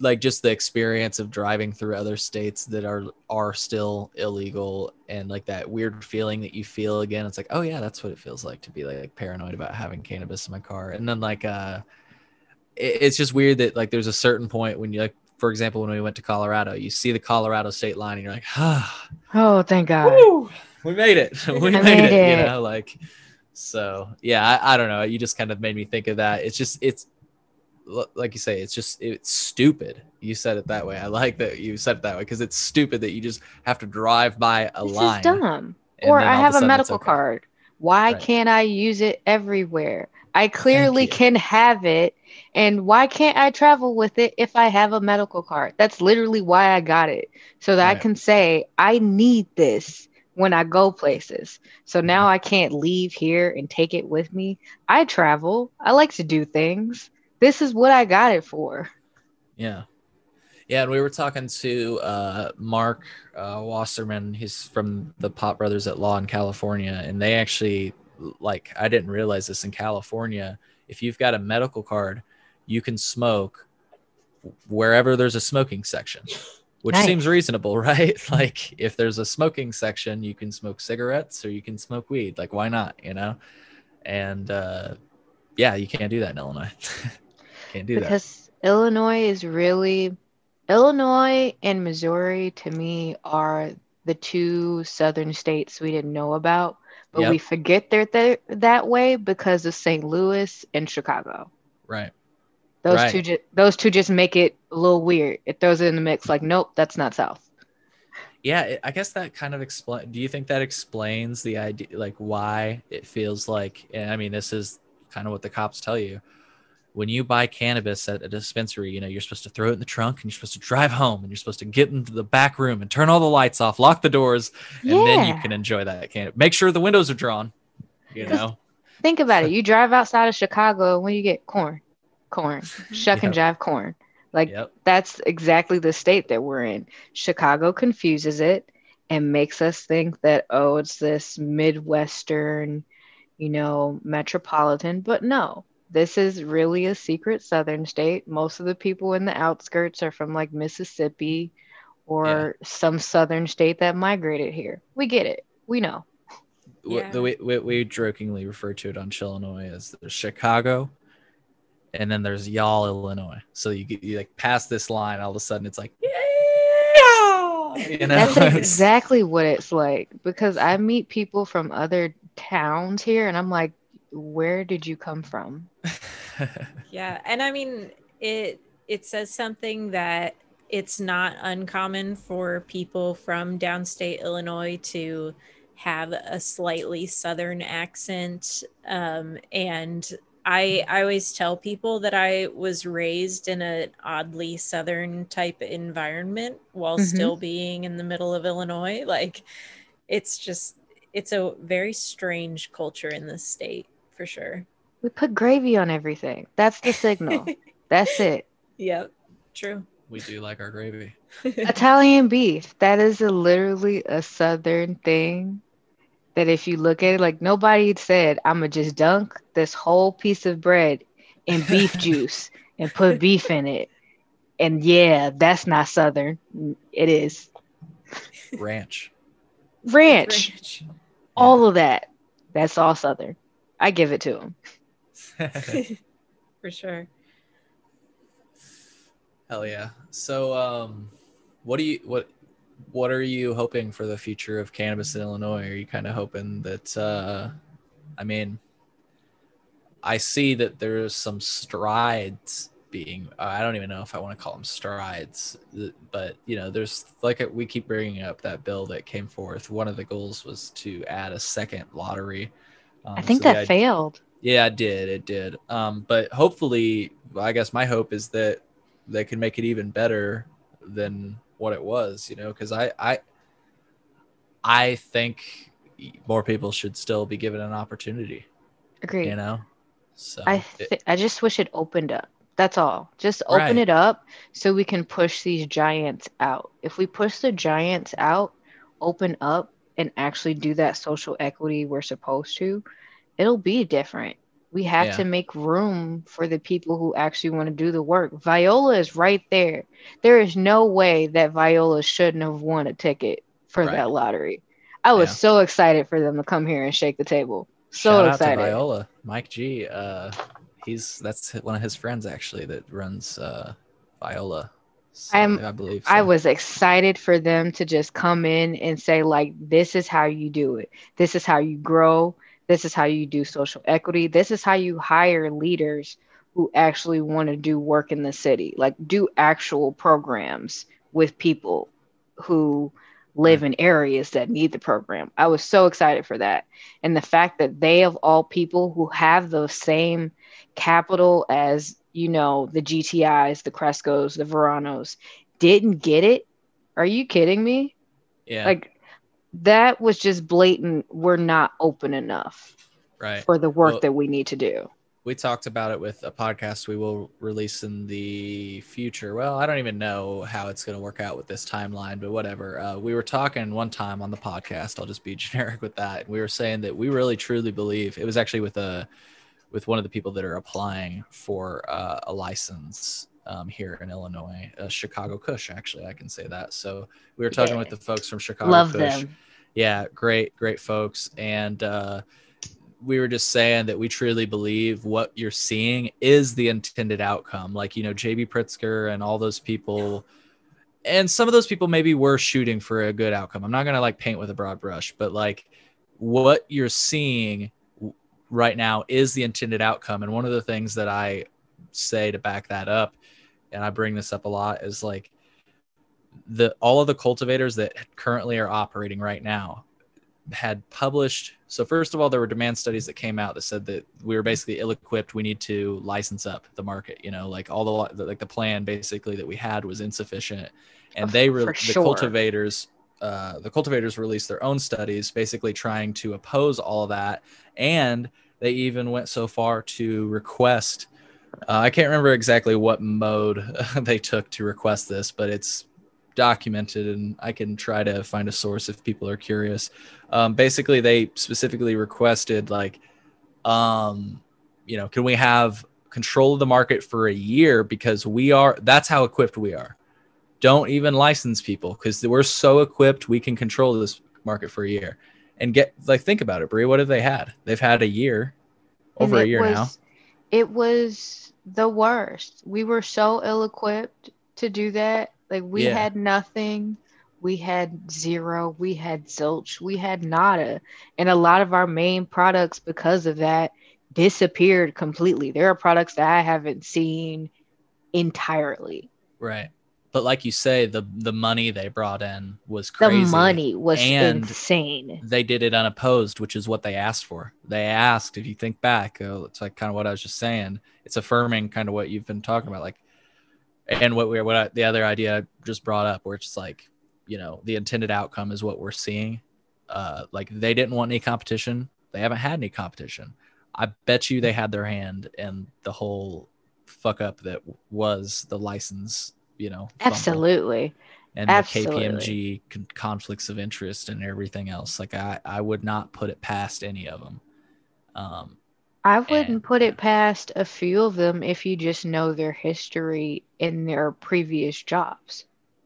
[SPEAKER 1] like just the experience of driving through other states that are are still illegal and like that weird feeling that you feel again. It's like oh yeah that's what it feels like to be like paranoid about having cannabis in my car. And then like uh it, it's just weird that like there's a certain point when you like for example when we went to colorado you see the colorado state line and you're like ah
[SPEAKER 3] Oh, thank God.
[SPEAKER 1] Woo! we made it [LAUGHS] we made,
[SPEAKER 3] made
[SPEAKER 1] it,
[SPEAKER 3] it.
[SPEAKER 1] you know like so yeah I, I don't know you just kind of made me think of that it's just it's like you say it's just it's stupid you said it that way i like that you said it that way because it's stupid that you just have to drive by a
[SPEAKER 3] This
[SPEAKER 1] line
[SPEAKER 3] is dumb. Or I have a
[SPEAKER 1] it's
[SPEAKER 3] medical
[SPEAKER 1] okay.
[SPEAKER 3] card. Why
[SPEAKER 1] Right.
[SPEAKER 3] can't I use it everywhere? I clearly can have it. And why can't I travel with it if I have a medical card? That's literally why I got it. So that I can say, I need this when I go places. So
[SPEAKER 1] Mm-hmm.
[SPEAKER 3] now I can't leave here and take it with me. I travel. I like to do things. This is what I got it for.
[SPEAKER 1] Yeah. Yeah, and we were talking to uh, Mark uh, Wasserman. He's from the Pot Brothers at Law in California, and they actually like I didn't realize this in California. If you've got a medical card, you can smoke wherever there's a smoking section, which
[SPEAKER 3] Nice.
[SPEAKER 1] seems reasonable, [LAUGHS] right? Like if there's a smoking section, you can smoke cigarettes or you can smoke weed. Like why not? You know? And uh, yeah, you can't do that in Illinois. [LAUGHS] can't do that.
[SPEAKER 3] because Illinois is really Illinois and Missouri to me are the two southern states we didn't know about, but
[SPEAKER 1] Yep.
[SPEAKER 3] we forget they're th- that way because of St. Louis and Chicago.
[SPEAKER 1] Right.
[SPEAKER 3] Those
[SPEAKER 1] Right.
[SPEAKER 3] two, ju- those two just make it a little weird. It throws it in the mix. Mm-hmm. Like, nope, that's not South.
[SPEAKER 1] Yeah, it- I guess that kind of explain. Do you think that explains the idea, like why it feels like? And I mean, this is kind of what the cops tell you. When you buy cannabis at a dispensary, you know you're supposed to throw it in the trunk, and you're supposed to drive home, and you're supposed to get into the back room and turn all the lights off, lock the doors, and then you can enjoy that cannabis. Make sure the windows are drawn. You know,
[SPEAKER 3] Think about it. [LAUGHS] You drive outside of Chicago, when you get corn, corn, [LAUGHS] shuck and jive corn. Like
[SPEAKER 1] yep,
[SPEAKER 3] that's exactly the state that we're in. Chicago confuses it and makes us think that, oh, it's this Midwestern, you know, metropolitan. But no, this is really a secret Southern state. Most of the people in the outskirts are from like Mississippi or some Southern state that migrated here. We get it. We know.
[SPEAKER 1] W-
[SPEAKER 2] Yeah.
[SPEAKER 1] the way we, we jokingly refer to it on Chill Illinois as there's Chicago, and then there's y'all Illinois. So you get you like pass this line, all of a sudden it's like, yeah, you know,
[SPEAKER 3] That's exactly what it's like because I meet people from other towns here and I'm like, where did you come from? [LAUGHS]
[SPEAKER 2] Yeah, and I mean it it says something that it's not uncommon for people from downstate Illinois to have a slightly southern accent um, and I I always tell people that I was raised in an oddly southern type environment while
[SPEAKER 3] Mhm.
[SPEAKER 2] still being in the middle of Illinois like it's just it's a very strange culture in this state for sure.
[SPEAKER 3] We put gravy on everything. That's the signal. [LAUGHS] That's it.
[SPEAKER 2] Yep. True.
[SPEAKER 1] We do like our gravy.
[SPEAKER 3] Italian beef. That is a, literally a southern thing. That if you look at it, like nobody said, I'm gonna just dunk this whole piece of bread in beef [LAUGHS] juice and put beef in it. And yeah, that's not southern. It is
[SPEAKER 1] Ranch.
[SPEAKER 3] ranch.
[SPEAKER 2] Ranch.
[SPEAKER 3] All of that. That's all southern. I give it to them. [LAUGHS] [LAUGHS]
[SPEAKER 2] for sure.
[SPEAKER 1] Hell yeah. So um what do you what what are you hoping for the future of cannabis in Illinois? Are you kind of hoping that uh I mean I see that there's some strides being I don't even know if I want to call them strides, but you know, there's like we keep bringing up that bill that came forth. One of the goals was to add a second lottery. Um,
[SPEAKER 3] I think
[SPEAKER 1] so
[SPEAKER 3] that failed.
[SPEAKER 1] yeah, it did. It did. Um, but hopefully, I guess my hope is that they can make it even better than what it was. You know, because I, I, I think more people should still be given an opportunity.
[SPEAKER 3] Agreed.
[SPEAKER 1] You know, so
[SPEAKER 3] I
[SPEAKER 1] it-
[SPEAKER 3] I just wish it opened up. That's all. Just open
[SPEAKER 1] Right.
[SPEAKER 3] it up so we can push these giants out. If we push the giants out, open up and actually do that social equity we're supposed to, it'll be different. We have
[SPEAKER 1] Yeah.
[SPEAKER 3] to make room for the people who actually want to do the work. Viola is right there. There is no way that Viola shouldn't have won a ticket for
[SPEAKER 1] Right.
[SPEAKER 3] that lottery. I was
[SPEAKER 1] Yeah.
[SPEAKER 3] so excited for them to come here and shake the table. So
[SPEAKER 1] shout
[SPEAKER 3] excited.
[SPEAKER 1] Viola, Mike G. Uh, he's that's one of his friends actually that runs uh, Viola. So,
[SPEAKER 3] I'm-
[SPEAKER 1] I believe.
[SPEAKER 3] I was excited for them to just come in and say, like, this is how you do it. This is how you grow. This is how you do social equity. This is how you hire leaders who actually want to do work in the city, like, do actual programs with people who live in areas that need the program. I was so excited for that. And the fact that they, of all people, who have the same capital as, you know, the GTIs, the Crescos, the Veranos, didn't get it. Are you kidding me?
[SPEAKER 1] yeah,
[SPEAKER 3] Like that was just blatant. We're not open enough
[SPEAKER 1] right.
[SPEAKER 3] for the work
[SPEAKER 1] Well-
[SPEAKER 3] that we need to do.
[SPEAKER 1] we talked about it with a podcast we will release in the future. Well, I don't even know how it's going to work out with this timeline, but whatever. Uh, we were talking one time on the podcast. I'll just be [LAUGHS] generic with that. We were saying that we really truly believe it was actually with a with one of the people that are applying for uh, a license um, here in Illinois, uh, Chicago Kush. Actually, I can say that. So we were talking
[SPEAKER 3] Yeah.
[SPEAKER 1] with the folks from Chicago.
[SPEAKER 3] Love
[SPEAKER 1] Kush
[SPEAKER 3] them.
[SPEAKER 1] yeah great great folks and uh we were just saying that we truly believe what you're seeing is the intended outcome like you know jb pritzker and all those people and some of those people maybe were shooting for a good outcome i'm not going to like paint with a broad brush but like what you're seeing w- right now is the intended outcome and one of the things that i say to back that up and i bring this up a lot is like the all of the cultivators that currently are operating right now had published so first of all there were demand studies that came out that said that we were basically ill-equipped. We need to license up the market you know like all the like the plan basically that we had was insufficient. And they
[SPEAKER 3] were
[SPEAKER 1] re- the
[SPEAKER 3] sure.
[SPEAKER 1] cultivators uh, the cultivators released their own studies basically trying to oppose all of that. And they even went so far to request uh, i can't remember exactly what mode [LAUGHS] they took to request this but it's documented and i can try to find a source if people are curious. Um, basically they specifically requested like um, you know can we have control of the market for a year? Because we are that's how equipped we are. Don't even license people because we're so equipped we can control this market for a year. And get like think about it Bree. what have they had? They've had a year over a year now
[SPEAKER 3] It was the worst. We were so ill equipped to do that. Like we
[SPEAKER 1] Yeah.
[SPEAKER 3] had nothing. We had zero. We had zilch. We had nada. And a lot of our main products, because of that, disappeared completely. There are products that I haven't seen entirely.
[SPEAKER 1] right but like you say the the money they brought in was crazy.
[SPEAKER 3] The money was
[SPEAKER 1] And-
[SPEAKER 3] insane.
[SPEAKER 1] they did it unopposed, which is what they asked for. They asked, if you think back, uh, it's like kind of what I was just saying. It's affirming kind of what you've been talking about, like, and what we what I, the other idea I just brought up, where it's like, you know, the intended outcome is what we're seeing. Uh, like they didn't want any competition. They haven't had any competition. I bet you they had their hand in the whole fuck up that was the license. You know,
[SPEAKER 3] Absolutely.
[SPEAKER 1] and
[SPEAKER 3] absolutely.
[SPEAKER 1] the KPMG con- conflicts of interest and everything else. Like I, I would not put it past any of them. Um,
[SPEAKER 3] I wouldn't
[SPEAKER 1] And-
[SPEAKER 3] put it past a few of them if you just know their history in their previous jobs.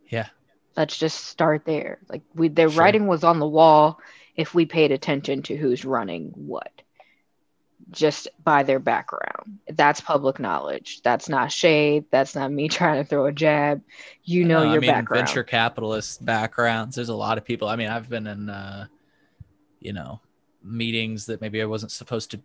[SPEAKER 1] yeah,
[SPEAKER 3] Let's just start there. Like we, their
[SPEAKER 1] Sure.
[SPEAKER 3] writing was on the wall if we paid attention to who's running what, just by their background. That's public knowledge. That's not shade. That's not me [LAUGHS] trying to throw a jab. You know
[SPEAKER 1] No,
[SPEAKER 3] your
[SPEAKER 1] I mean,
[SPEAKER 3] background.
[SPEAKER 1] venture capitalist backgrounds. There's a lot of people. I mean, I've been in, uh, you know, meetings that maybe I wasn't supposed to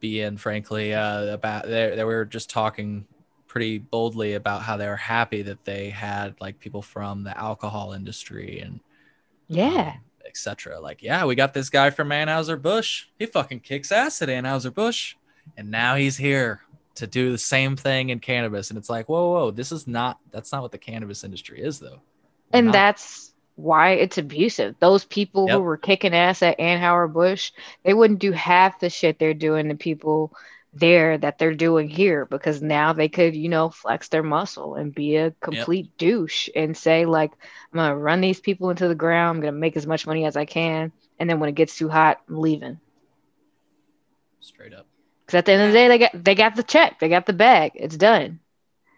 [SPEAKER 1] be in. Frankly, uh, about they, they were just talking pretty boldly about how they were happy that they had like people from the alcohol industry and
[SPEAKER 3] yeah.
[SPEAKER 1] um, etc. Like, yeah, we got this guy from Anheuser Busch. He fucking kicks ass at Anheuser Busch, and now he's here to do the same thing in cannabis. And it's like, whoa, whoa, this is not. That's not what the cannabis industry is, though. We're
[SPEAKER 3] And
[SPEAKER 1] not-
[SPEAKER 3] that's why it's abusive. Those people
[SPEAKER 1] Yep.
[SPEAKER 3] who were kicking ass at Anheuser Busch, they wouldn't do half the shit they're doing to people there that they're doing here because now they could, you know, flex their muscle and be a complete douche and say, like, I'm gonna run these people into the ground, I'm gonna make as much money as I can, and then when it gets too hot, I'm leaving.
[SPEAKER 1] straight up.
[SPEAKER 3] Because at the end of the day, they got they got the check, they got the bag, it's done.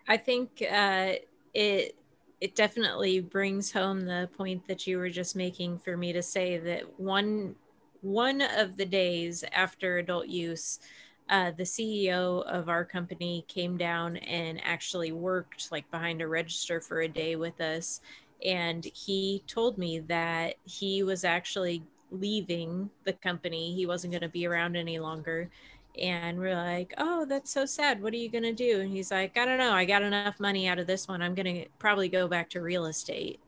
[SPEAKER 2] I think uh, it it definitely brings home the point that you were just making for me to say that one one of the days after adult use, uh, the CEO of our company came down and actually worked like behind a register for a day with us, and he told me that he was actually leaving the company. He wasn't going to be around any longer and we're like, "Oh, that's so sad. What are you gonna do?" And he's like, "I don't know. I got enough money out of this one. I'm gonna probably go back to real estate."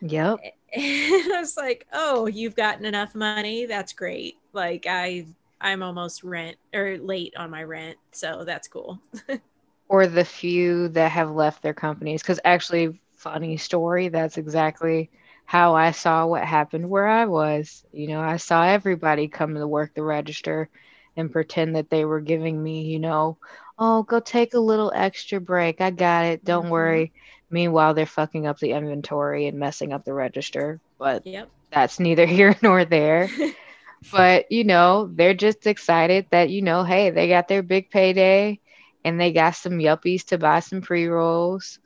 [SPEAKER 3] Yep. [LAUGHS]
[SPEAKER 2] And I was like, "Oh, you've gotten enough money. That's great. Like I, I'm almost rent or late on my rent, so that's cool." [LAUGHS]
[SPEAKER 3] or the few that have left their companies because actually funny story that's exactly how i saw what happened where i was you know i saw everybody come to work the register and pretend that they were giving me you know oh go take a little extra break i got it don't
[SPEAKER 2] Mhm.
[SPEAKER 3] worry meanwhile they're fucking up the inventory and messing up the register but
[SPEAKER 2] Yep.
[SPEAKER 3] that's neither [LAUGHS] here nor there [LAUGHS] but you know they're just excited that you know hey they got their big payday and they got some yuppies to buy some pre-rolls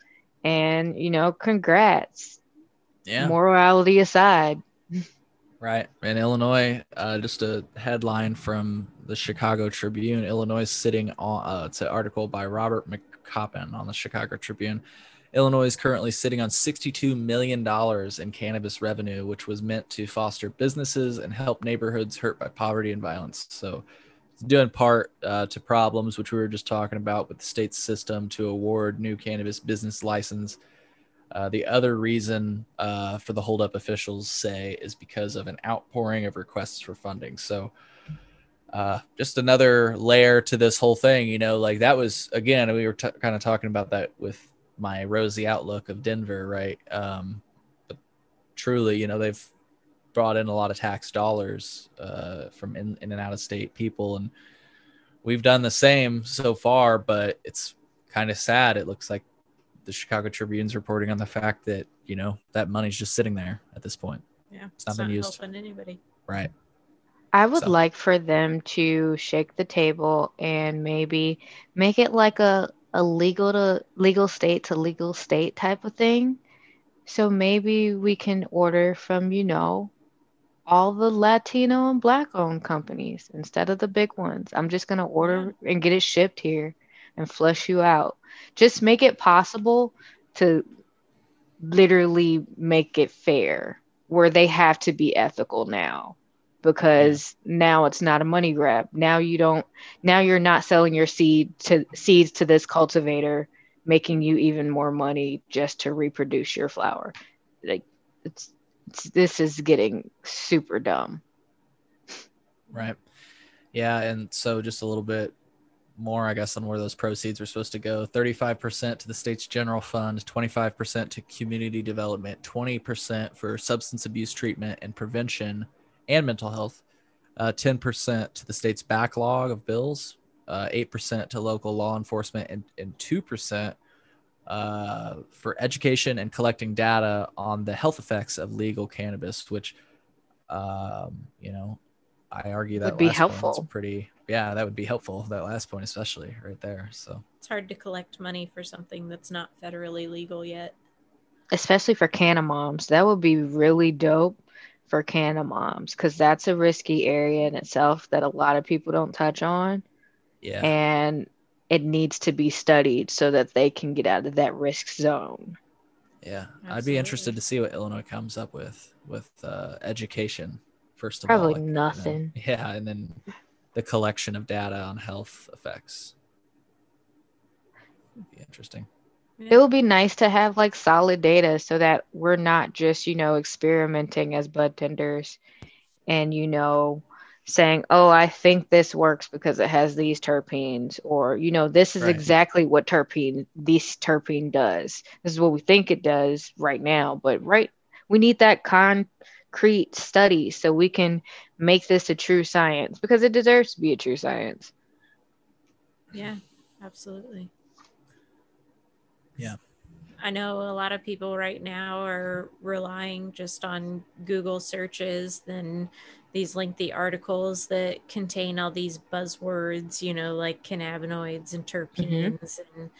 [SPEAKER 3] and you know congrats
[SPEAKER 1] Yeah.
[SPEAKER 3] morality aside
[SPEAKER 1] Right. In Illinois, uh, just a headline from the Chicago Tribune. Illinois sitting on, uh, it's an article by Robert McCoppin on the Chicago Tribune. Illinois is currently sitting on $62 million in cannabis revenue, which was meant to foster businesses and help neighborhoods hurt by poverty and violence. So, it's doing part uh, to problems, which we were just talking about with the state system to award new cannabis business license. Uh, the other reason uh, for the holdup officials say is because of an outpouring of requests for funding. So, uh, just another layer to this whole thing. You know, like that was again, we were t- kind of talking about that with my rosy outlook of Denver, right? Um, but truly, you know, they've brought in a lot of tax dollars uh, from in, in and out of state people, and we've done the same so far. But it's kind of sad. It looks like the Chicago Tribune's reporting on the fact that you know that money's just sitting there at this point,
[SPEAKER 2] Yeah,
[SPEAKER 1] It's not been used.
[SPEAKER 2] helping anybody.
[SPEAKER 1] right?
[SPEAKER 3] i would
[SPEAKER 1] So-
[SPEAKER 3] like for them to shake the table and maybe make it like a, a legal to legal state to legal state type of thing so maybe we can order from you know all the Latino and Black owned companies instead of the big ones. I'm just going to order and get it shipped here and flush you out. Just make it possible to literally make it fair where they have to be ethical now because now it's not a money grab. Now you don't now you're not selling your seed to seeds to this cultivator making you even more money just to reproduce your flower. Like it's this is getting super dumb.
[SPEAKER 1] Right. Yeah, and so just a little bit more, I guess, on where those proceeds are supposed to go. 35% to the state's general fund, 25% to community development, 20% for substance abuse treatment and prevention, and mental health, uh, 10% to the state's backlog of bills, uh, 8% to local law enforcement, and, and 2% uh, for education and collecting data on the health effects of legal cannabis, which, um, you know, I argue that
[SPEAKER 3] Would be helpful.
[SPEAKER 1] Pretty, yeah, that would be helpful. That last point, especially right there. So
[SPEAKER 2] It's hard to collect money for something that's not federally legal yet.
[SPEAKER 3] especially for canna moms. That would be really dope for canna moms because that's a risky area in itself that a lot of people don't touch on.
[SPEAKER 1] yeah,
[SPEAKER 3] And it needs to be studied so that they can get out of that risk zone.
[SPEAKER 1] yeah. I'd be interested to see what Illinois comes up with with uh, education. First of
[SPEAKER 3] Probably
[SPEAKER 1] all, like, you know,
[SPEAKER 3] nothing. [LAUGHS]
[SPEAKER 1] yeah, and then the collection of data on health effects. Be interesting.
[SPEAKER 3] It would be nice to have like solid data so that we're not just, you know, experimenting as bud tenders and, you know, saying, oh, I think this works because it has these terpenes, or, you know, this is
[SPEAKER 1] Right.
[SPEAKER 3] exactly what terpene, this terpene does. This is what we think it does right now. But, right, we need that concrete study so we can make this a true science because it deserves to be a true science.
[SPEAKER 2] Yeah, absolutely.
[SPEAKER 1] Yeah.
[SPEAKER 2] I know a lot of people right now are relying just on Google searches, then these lengthy articles that contain all these buzzwords, you know, like cannabinoids and terpenes. And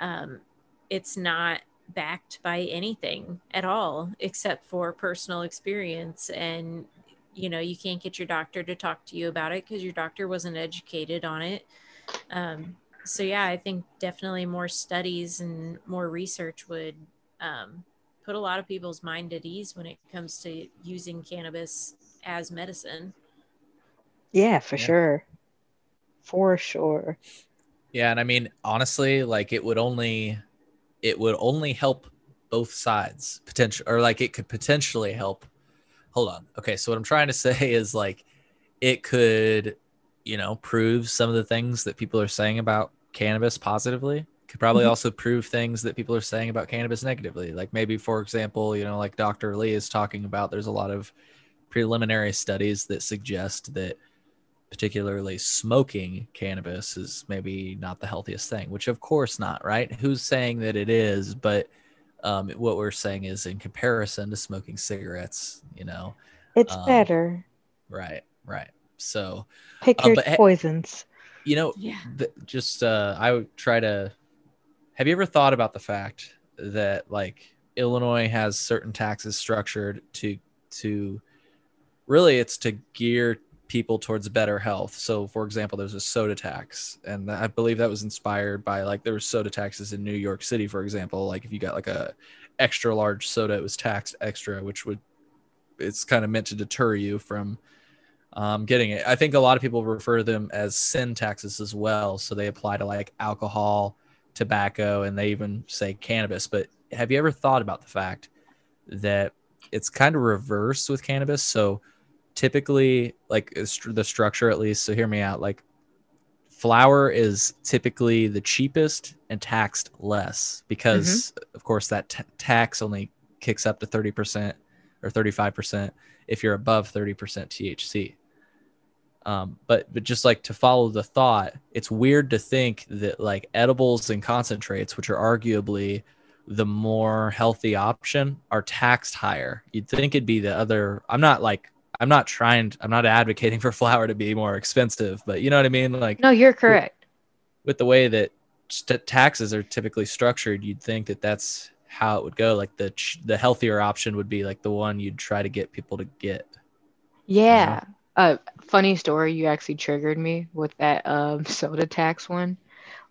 [SPEAKER 2] um, it's not backed by anything at all except for personal experience. And, you know, you can't get your doctor to talk to you about it because your doctor wasn't educated on it. Um, so yeah, I think definitely more studies and more research would um, put a lot of people's mind at ease when it comes to using cannabis as medicine.
[SPEAKER 3] Yeah, for
[SPEAKER 1] Yeah.
[SPEAKER 3] sure. For sure.
[SPEAKER 1] Yeah, and I mean honestly, like it would only it would only help both sides potential or like it could potentially help. Hold on. Okay, so what I'm trying to [LAUGHS] say is like it could, you know, prove some of the things that people are saying about cannabis positively. Could probably
[SPEAKER 3] Mhm.
[SPEAKER 1] also prove things that people are saying about cannabis negatively. Like maybe for example, you know, like Dr. Lee is talking about there's a lot of preliminary studies that suggest that particularly smoking cannabis is maybe not the healthiest thing, which of course not, right? Who's saying that it is? But um, what we're saying is in comparison to smoking cigarettes, you know,
[SPEAKER 3] It's
[SPEAKER 1] Um,
[SPEAKER 3] better.
[SPEAKER 1] right, right. So,
[SPEAKER 3] Pick
[SPEAKER 1] uh,
[SPEAKER 3] your
[SPEAKER 1] but
[SPEAKER 3] poisons.
[SPEAKER 1] you know,
[SPEAKER 2] Yeah.
[SPEAKER 1] th- just uh, I would try to. Have you ever thought about the fact that like Illinois has certain taxes structured to to really it's to gear people towards better health. So, for example, there's a soda tax, and I believe that was inspired by like there were soda taxes in New York City, for example. Like if you got like a extra large soda, it was taxed extra, which would it's kind of meant to deter you from um, getting it. I think a lot of people refer to them as sin taxes as well. So they apply to like alcohol, tobacco, and they even say cannabis. But have you ever thought about the fact that it's kind of reversed with cannabis? So typically, like the structure at least. So hear me out. Like flour is typically the cheapest and taxed less because, of course, that t- tax only kicks up to 30% or 35% if you're above 30% THC. Um, but but just like to follow the thought, it's weird to think that like edibles and concentrates, which are arguably the more healthy option, are taxed higher. You'd think it'd be the other. I'm not like I'm not trying. I'm not advocating for [LAUGHS] flour to be more expensive, but you know what I mean. Like
[SPEAKER 3] No, you're correct.
[SPEAKER 1] with the way that st- taxes are typically structured, you'd think that that's how it would go. Like the ch- the healthier option would be like the one you'd try to get people to get.
[SPEAKER 3] Yeah. Uh, funny story. You actually triggered me with that um, [LAUGHS] soda tax one.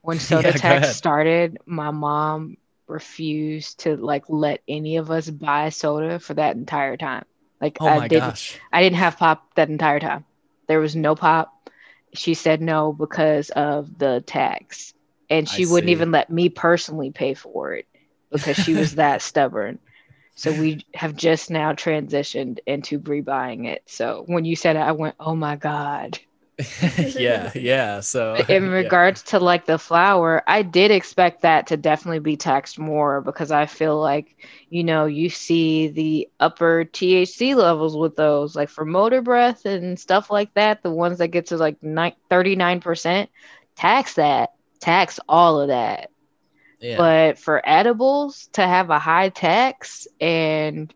[SPEAKER 3] When [LAUGHS] soda
[SPEAKER 1] Yeah,
[SPEAKER 3] tax started, my mom refused to like let any of us buy soda for that entire time. Like
[SPEAKER 1] Oh
[SPEAKER 3] I didn't,
[SPEAKER 1] gosh.
[SPEAKER 3] I didn't have pop that entire time. There was no pop. She said no because of the tax, and
[SPEAKER 1] I
[SPEAKER 3] she wouldn't
[SPEAKER 1] see.
[SPEAKER 3] even let me personally pay for it because she was that [LAUGHS] stubborn. So we have just now transitioned into rebuying it. So when you said it, I went, "Oh my god!" [LAUGHS]
[SPEAKER 1] yeah, yeah. So
[SPEAKER 3] in
[SPEAKER 1] yeah.
[SPEAKER 3] regards to like the flour, I did expect that to definitely be taxed more because I feel like, you know, you see the upper THC levels with those, like for Motorbreath and stuff like that, the ones that get to like 39%, tax that, tax all of that.
[SPEAKER 1] Yeah.
[SPEAKER 3] But for edibles to have a high tax and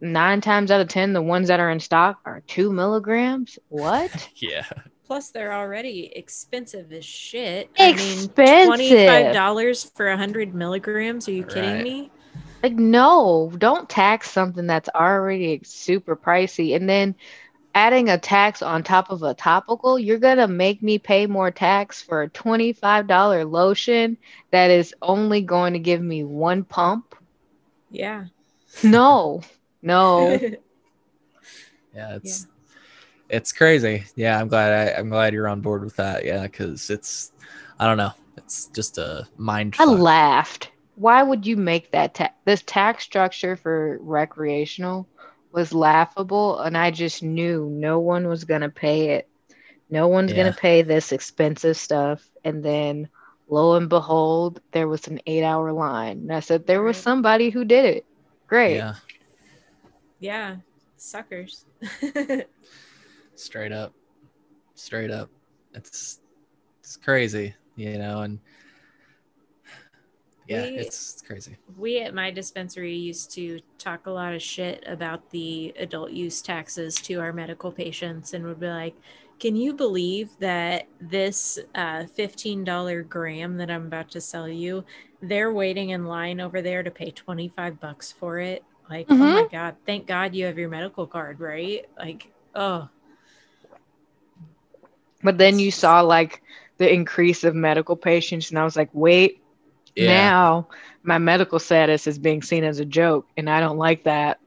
[SPEAKER 3] nine times out of 10, the ones that are in stock are two milligrams, what? [LAUGHS]
[SPEAKER 1] yeah.
[SPEAKER 2] Plus, they're already expensive as shit.
[SPEAKER 3] Expensive.
[SPEAKER 2] twenty-five dollars for hundred milligrams. Are you kidding me?
[SPEAKER 3] Like, no, don't tax something that's already super pricey. And then adding a tax on top of a topical, you're going to make me pay more tax for a $25 lotion that is only going to give me one pump.
[SPEAKER 2] Yeah.
[SPEAKER 3] No, [LAUGHS] no.
[SPEAKER 1] Yeah, it's it's crazy. Yeah, I'm glad I, I'm glad you're on board with that. Yeah, because it's I don't know, it's just a mind.
[SPEAKER 3] I
[SPEAKER 1] fuck.
[SPEAKER 3] laughed. Why would you make that ta- this tax structure for recreational was laughable and I just knew no one was going to pay it. No one's going to pay this expensive stuff and then lo and behold there was an 8-hour line. And I said there was somebody who did it. Great.
[SPEAKER 1] Yeah,
[SPEAKER 2] yeah. Suckers. [LAUGHS]
[SPEAKER 1] straight up, straight up. It's it's crazy, you know, and yeah,
[SPEAKER 2] We-
[SPEAKER 1] it's crazy.
[SPEAKER 2] we at my dispensary used to talk a lot of shit about the adult use taxes to our medical patients and would be like can you believe that this uh, $15 gram that i'm about to sell you they're waiting in line over there to pay 25 bucks for it? Like oh my god thank god you have your medical card right? Like oh.
[SPEAKER 3] But then you saw like the increase of medical patients and I was like, "Wait,
[SPEAKER 1] Yeah,
[SPEAKER 3] now my medical status is being seen as a joke and I don't like that."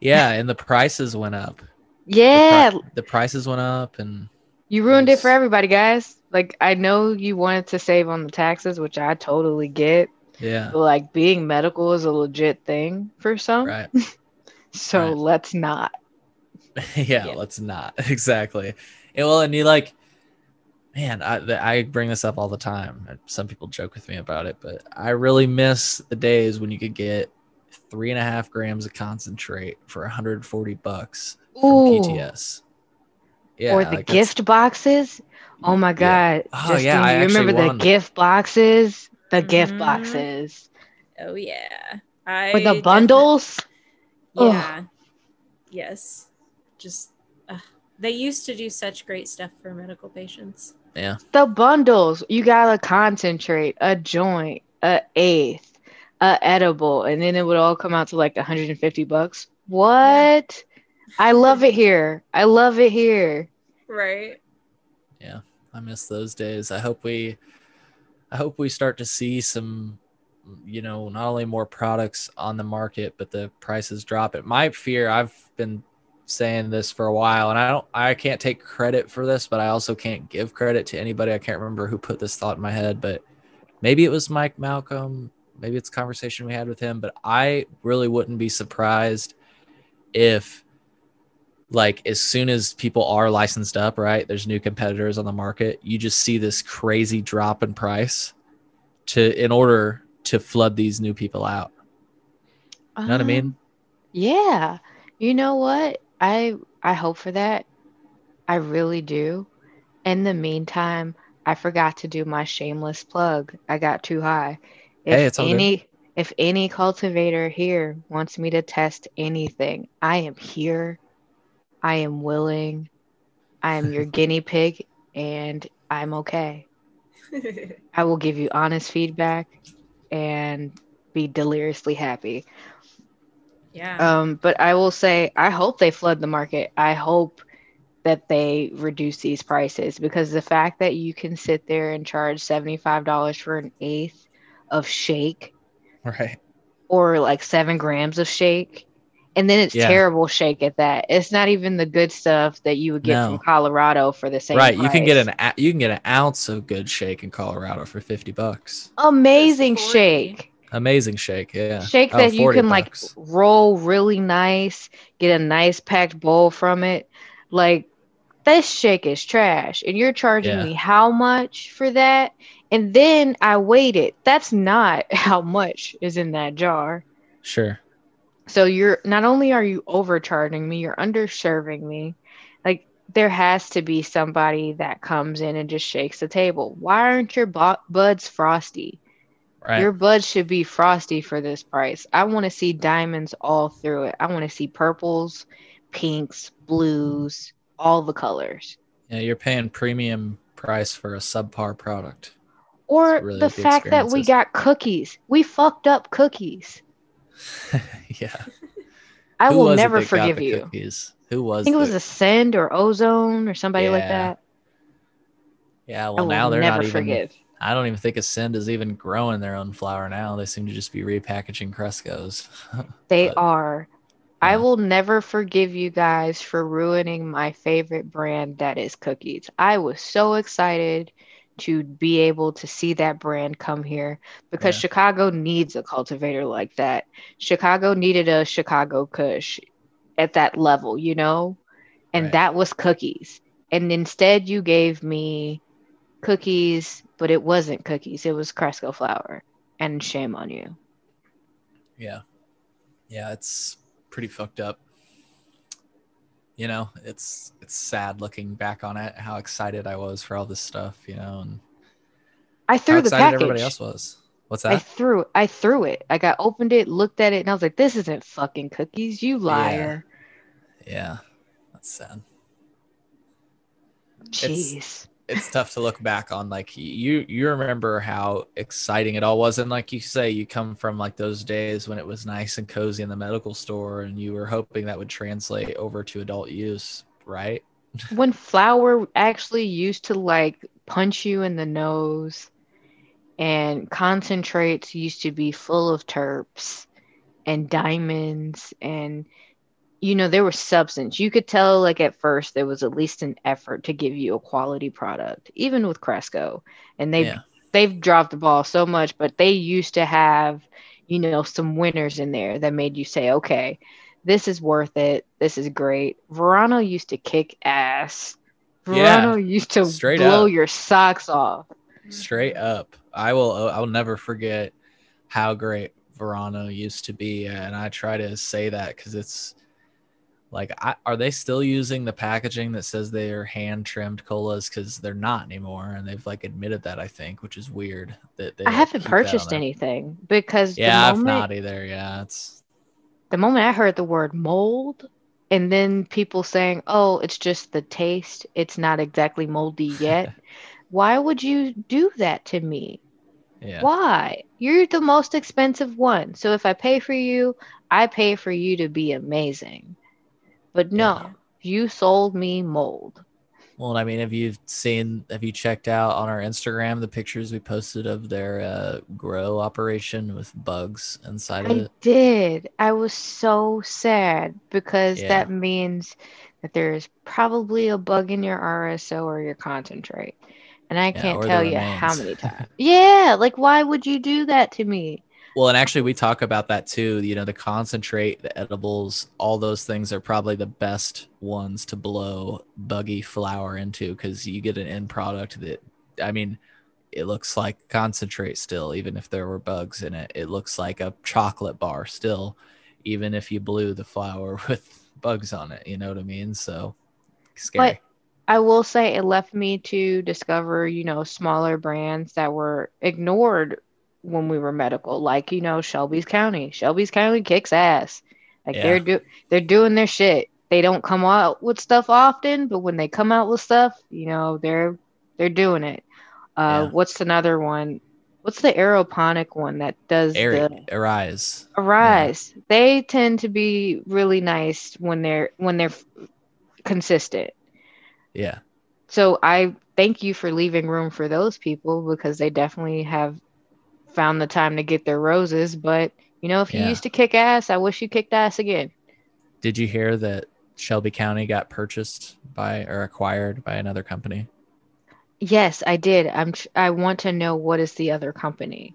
[SPEAKER 1] yeah, and the prices went up. The
[SPEAKER 3] Yeah,
[SPEAKER 1] pri- the prices went up, and
[SPEAKER 3] You ruined it for everybody, guys. Like I know you wanted to save on the taxes, which I totally get.
[SPEAKER 1] yeah,
[SPEAKER 3] But like being medical is a legit thing for some.
[SPEAKER 1] right. [LAUGHS]
[SPEAKER 3] So
[SPEAKER 1] right.
[SPEAKER 3] let's not. [LAUGHS]
[SPEAKER 1] yeah,
[SPEAKER 2] Yeah.
[SPEAKER 1] let's not [LAUGHS] exactly. And well, and you like, man, I the, I bring this up all the time. Some people joke with me about it, but I really miss the days when you could get three and a half grams of concentrate for 140 bucks from
[SPEAKER 3] Ooh.
[SPEAKER 1] PTS. Yeah,
[SPEAKER 3] or the
[SPEAKER 1] like,
[SPEAKER 3] gift boxes. Oh my god.
[SPEAKER 1] Oh,
[SPEAKER 3] Justin,
[SPEAKER 1] yeah, I
[SPEAKER 3] you remember the gift boxes? The gift
[SPEAKER 2] Mhm.
[SPEAKER 3] boxes.
[SPEAKER 2] oh yeah i
[SPEAKER 3] Or the
[SPEAKER 2] defi-
[SPEAKER 3] bundles. Ugh.
[SPEAKER 2] yeah yes just uh, they used to do such great stuff for medical patients
[SPEAKER 1] Yeah,
[SPEAKER 3] The bundles. You gotta concentrate, a joint, a eighth, a edible, and then it would all come out to like 150 bucks. What? I love it here. I love it here.
[SPEAKER 2] right Yeah.
[SPEAKER 1] I miss those days. I hope we, I hope we start to see some, you know, not only more products on the market, but the prices drop. It my fear. I've been saying this for a while, and I don't, I can't take credit for this, but I also can't give credit to anybody. I can't remember who put this thought in my head, but maybe it was Mike Malcolm. Maybe it's a conversation we had with him, but I really wouldn't be surprised if like as soon as people are licensed up, right? There's new competitors on the market. You just see this crazy drop in price to in order to flood these new people out. You know what I
[SPEAKER 3] Um,
[SPEAKER 1] mean?
[SPEAKER 3] Yeah. You know what? I I hope for that. I really do. In the meantime, I forgot to do my shameless plug. I got too high. If
[SPEAKER 1] Hey, it's all good.
[SPEAKER 3] any if any cultivator here wants me to test anything, I am here. I am willing. I am your [LAUGHS] guinea pig and I'm okay. [LAUGHS] I will give you honest feedback and be deliriously happy.
[SPEAKER 2] Yeah
[SPEAKER 3] Um, but I will say, I hope they flood the market. I hope that they reduce these prices because the fact that you can sit there and charge $75 for an eighth of shake
[SPEAKER 1] Right.
[SPEAKER 3] or like seven grams of shake, and then it's
[SPEAKER 1] Yeah.
[SPEAKER 3] terrible shake at that. It's not even the good stuff that you would get
[SPEAKER 1] No.
[SPEAKER 3] from Colorado for the same
[SPEAKER 1] Right. You can get an you can get an ounce of good shake in Colorado for 50 bucks.
[SPEAKER 3] amazing shake.
[SPEAKER 1] Amazing shake. Yeah.
[SPEAKER 3] Shake
[SPEAKER 1] Oh,
[SPEAKER 3] that you
[SPEAKER 1] 40
[SPEAKER 3] can like roll really nice, get a nice packed bowl from it. Like this shake is trash and you're charging
[SPEAKER 1] Yeah.
[SPEAKER 3] me how much for that and then i weighed it that's not [LAUGHS] how much is in that jar
[SPEAKER 1] Sure.
[SPEAKER 3] so you're not only are you overcharging me you're underserving me like there has to be somebody that comes in and just shakes the table why aren't your bu- buds frosty
[SPEAKER 1] Right.
[SPEAKER 3] your buds should be frosty for this price i want to see diamonds all through it i want to see purples pinks blues all the colors
[SPEAKER 1] yeah, you're paying premium price for a subpar product.
[SPEAKER 3] or
[SPEAKER 1] really
[SPEAKER 3] the fact that we got cookies we fucked up cookies [LAUGHS]
[SPEAKER 1] yeah.
[SPEAKER 3] i
[SPEAKER 1] Who
[SPEAKER 3] will never forgive you
[SPEAKER 1] Cookies? Who was?
[SPEAKER 3] i think it was
[SPEAKER 1] the-
[SPEAKER 3] ascend or ozone or somebody like that
[SPEAKER 1] Yeah. Well, now they're
[SPEAKER 3] never
[SPEAKER 1] not even.
[SPEAKER 3] forgive
[SPEAKER 1] I don't even think Ascend is even growing their own flower now. They seem to just be repackaging Crescos. [LAUGHS]
[SPEAKER 3] They
[SPEAKER 1] But,
[SPEAKER 3] are. I will never forgive you guys for ruining my favorite brand that is cookies. I was so excited to be able to see that brand come here because
[SPEAKER 1] Yeah.
[SPEAKER 3] Chicago needs a cultivator like that. Chicago needed a Chicago Kush at that level, you know? And
[SPEAKER 1] Right.
[SPEAKER 3] that was cookies. And instead you gave me cookies, but it wasn't cookies. It was Cresco flour. And shame on you.
[SPEAKER 1] Yeah. Yeah, it's pretty fucked up. You know, it's it's sad looking back on it, how excited I was for all this stuff, you know, and
[SPEAKER 3] I threw the package.
[SPEAKER 1] everybody else was. What's that?
[SPEAKER 3] I threw I threw it. Like I opened it, looked at it, and I was like, "This isn't fucking cookies, you liar!"
[SPEAKER 1] Yeah. That's sad.
[SPEAKER 3] Jeez.
[SPEAKER 1] It's tough to look back on like you you remember how exciting it all was and like you say you come from like those days when it was nice and cozy in the medical store and you were hoping that would translate over to adult use, right?
[SPEAKER 3] when flour actually used to like punch you in the nose, and concentrates used to be full of terps and diamonds, and you know there was substance. You could tell like at first there was at least an effort to give you a quality product, even with Cresco, and they
[SPEAKER 1] Yeah.
[SPEAKER 3] they've dropped the ball so much, but they used to have, you know, some winners in there that made you say, okay, this is worth it. This is great. Verano used to kick ass.
[SPEAKER 1] Yeah,
[SPEAKER 3] Verano used to
[SPEAKER 1] straight
[SPEAKER 3] blow
[SPEAKER 1] up.
[SPEAKER 3] your socks off.
[SPEAKER 1] straight up i will uh, i'll never forget how great verano used to be and i try to say that because it's like I, are they still using the packaging that says they're hand trimmed colas because they're not anymore and they've like admitted that i think which is weird that they
[SPEAKER 3] I
[SPEAKER 1] like,
[SPEAKER 3] haven't
[SPEAKER 1] keep that on
[SPEAKER 3] purchased anything because
[SPEAKER 1] yeah
[SPEAKER 3] the
[SPEAKER 1] i've not either yeah it's
[SPEAKER 3] the moment I heard the word mold and then people saying, oh, it's just the taste, it's not exactly moldy yet. [LAUGHS] Why would you do that to me?
[SPEAKER 1] yeah
[SPEAKER 3] Why? You're the most expensive one. So if I pay for you, I pay for you to be amazing. But no,
[SPEAKER 1] Yeah.
[SPEAKER 3] you sold me mold.
[SPEAKER 1] well i mean have you seen have you checked out on our instagram the pictures we posted of their uh, grow operation with bugs inside of
[SPEAKER 3] I
[SPEAKER 1] it
[SPEAKER 3] did. I was so sad because
[SPEAKER 1] Yeah.
[SPEAKER 3] that means that there is probably a bug in your RSO or your concentrate. And I
[SPEAKER 1] Yeah,
[SPEAKER 3] can't tell you how many times. [LAUGHS] yeah, like why would you do that to me?
[SPEAKER 1] Well, and actually, we talk about that too. You know, the concentrate, the edibles, all those things are probably the best ones to blow buggy flour into because you get an end product that, I mean, it looks like concentrate still, even if there were bugs in it. It looks like a chocolate bar still, even if you blew the flour [LAUGHS] with bugs on it. You know what I mean? So scary.
[SPEAKER 3] But I will say it left me to discover, you know, smaller brands that were ignored when we were medical, like, you know, Shelby's County. Shelby's County kicks ass. Like
[SPEAKER 1] Yeah.
[SPEAKER 3] they're do they're doing their shit. They don't come out with stuff often, but when they come out with stuff, you know, they're they're doing it. Uh
[SPEAKER 1] Yeah.
[SPEAKER 3] what's another one? What's the aeroponic one that does
[SPEAKER 1] Air,
[SPEAKER 3] the
[SPEAKER 1] Aeriz.
[SPEAKER 3] Aeriz. They tend to be really nice when they're when they're f- consistent.
[SPEAKER 1] Yeah.
[SPEAKER 3] So I thank you for leaving room for those people because they definitely have found the time to get their roses. But you know, if you
[SPEAKER 1] Yeah.
[SPEAKER 3] used to kick ass, I wish you kicked ass again.
[SPEAKER 1] Did you hear that Shelby County got purchased by or acquired by another company?
[SPEAKER 3] Yes, I did. I'm. I want to know what is the other company.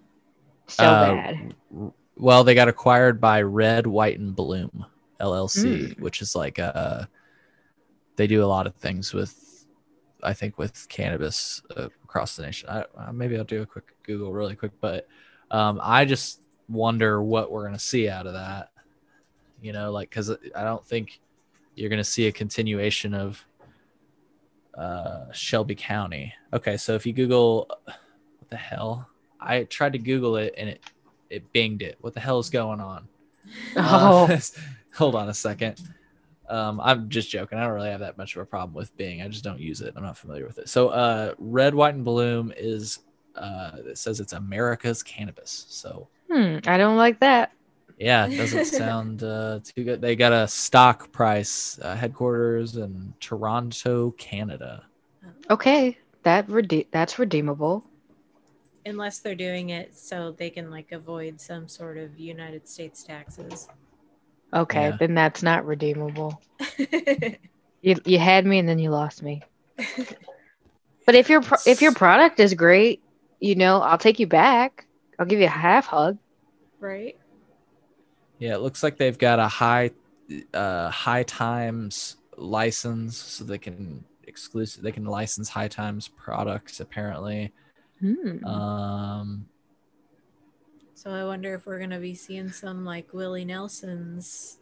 [SPEAKER 3] So
[SPEAKER 1] Uh,
[SPEAKER 3] bad.
[SPEAKER 1] Well, they got acquired by Red, White, and Bloom LLC,
[SPEAKER 3] Mm.
[SPEAKER 1] which is like a. They do a lot of things with I think, with cannabis uh, across the nation. I, uh, maybe I'll do a quick Google really quick, but um, I just wonder what we're gonna see out of that. You know, like because I don't think you're gonna see a continuation of uh, Shelby County. Okay, so if you Google, what the hell? I tried to Google it and it it binged it. What the hell is going on? [LAUGHS]
[SPEAKER 3] Oh, [LAUGHS]
[SPEAKER 1] hold on a second. Um, I'm just joking. I don't really have that much of a problem with Bing. I just don't use it. I'm not familiar with it. So, uh, Red, White, and Bloom is uh, it says it's America's cannabis. So,
[SPEAKER 3] hmm, I don't like that.
[SPEAKER 1] yeah, it doesn't [LAUGHS] sound uh, too good. They got a stock price uh, headquarters in Toronto, Canada.
[SPEAKER 3] Okay, that rede- that's redeemable.
[SPEAKER 2] Unless they're doing it so they can like avoid some sort of United States taxes.
[SPEAKER 3] Okay,
[SPEAKER 1] Yeah.
[SPEAKER 3] then that's not redeemable. [LAUGHS] You you had me and then you lost me. But if your pro- if your product is great, you know, I'll take you back. I'll give you a half hug.
[SPEAKER 2] right?
[SPEAKER 1] Yeah, it looks like they've got a high uh high times license so they can exclusive they can license high times products apparently.
[SPEAKER 3] Hmm.
[SPEAKER 1] Um
[SPEAKER 2] So I wonder if we're gonna be seeing some like Willie Nelson's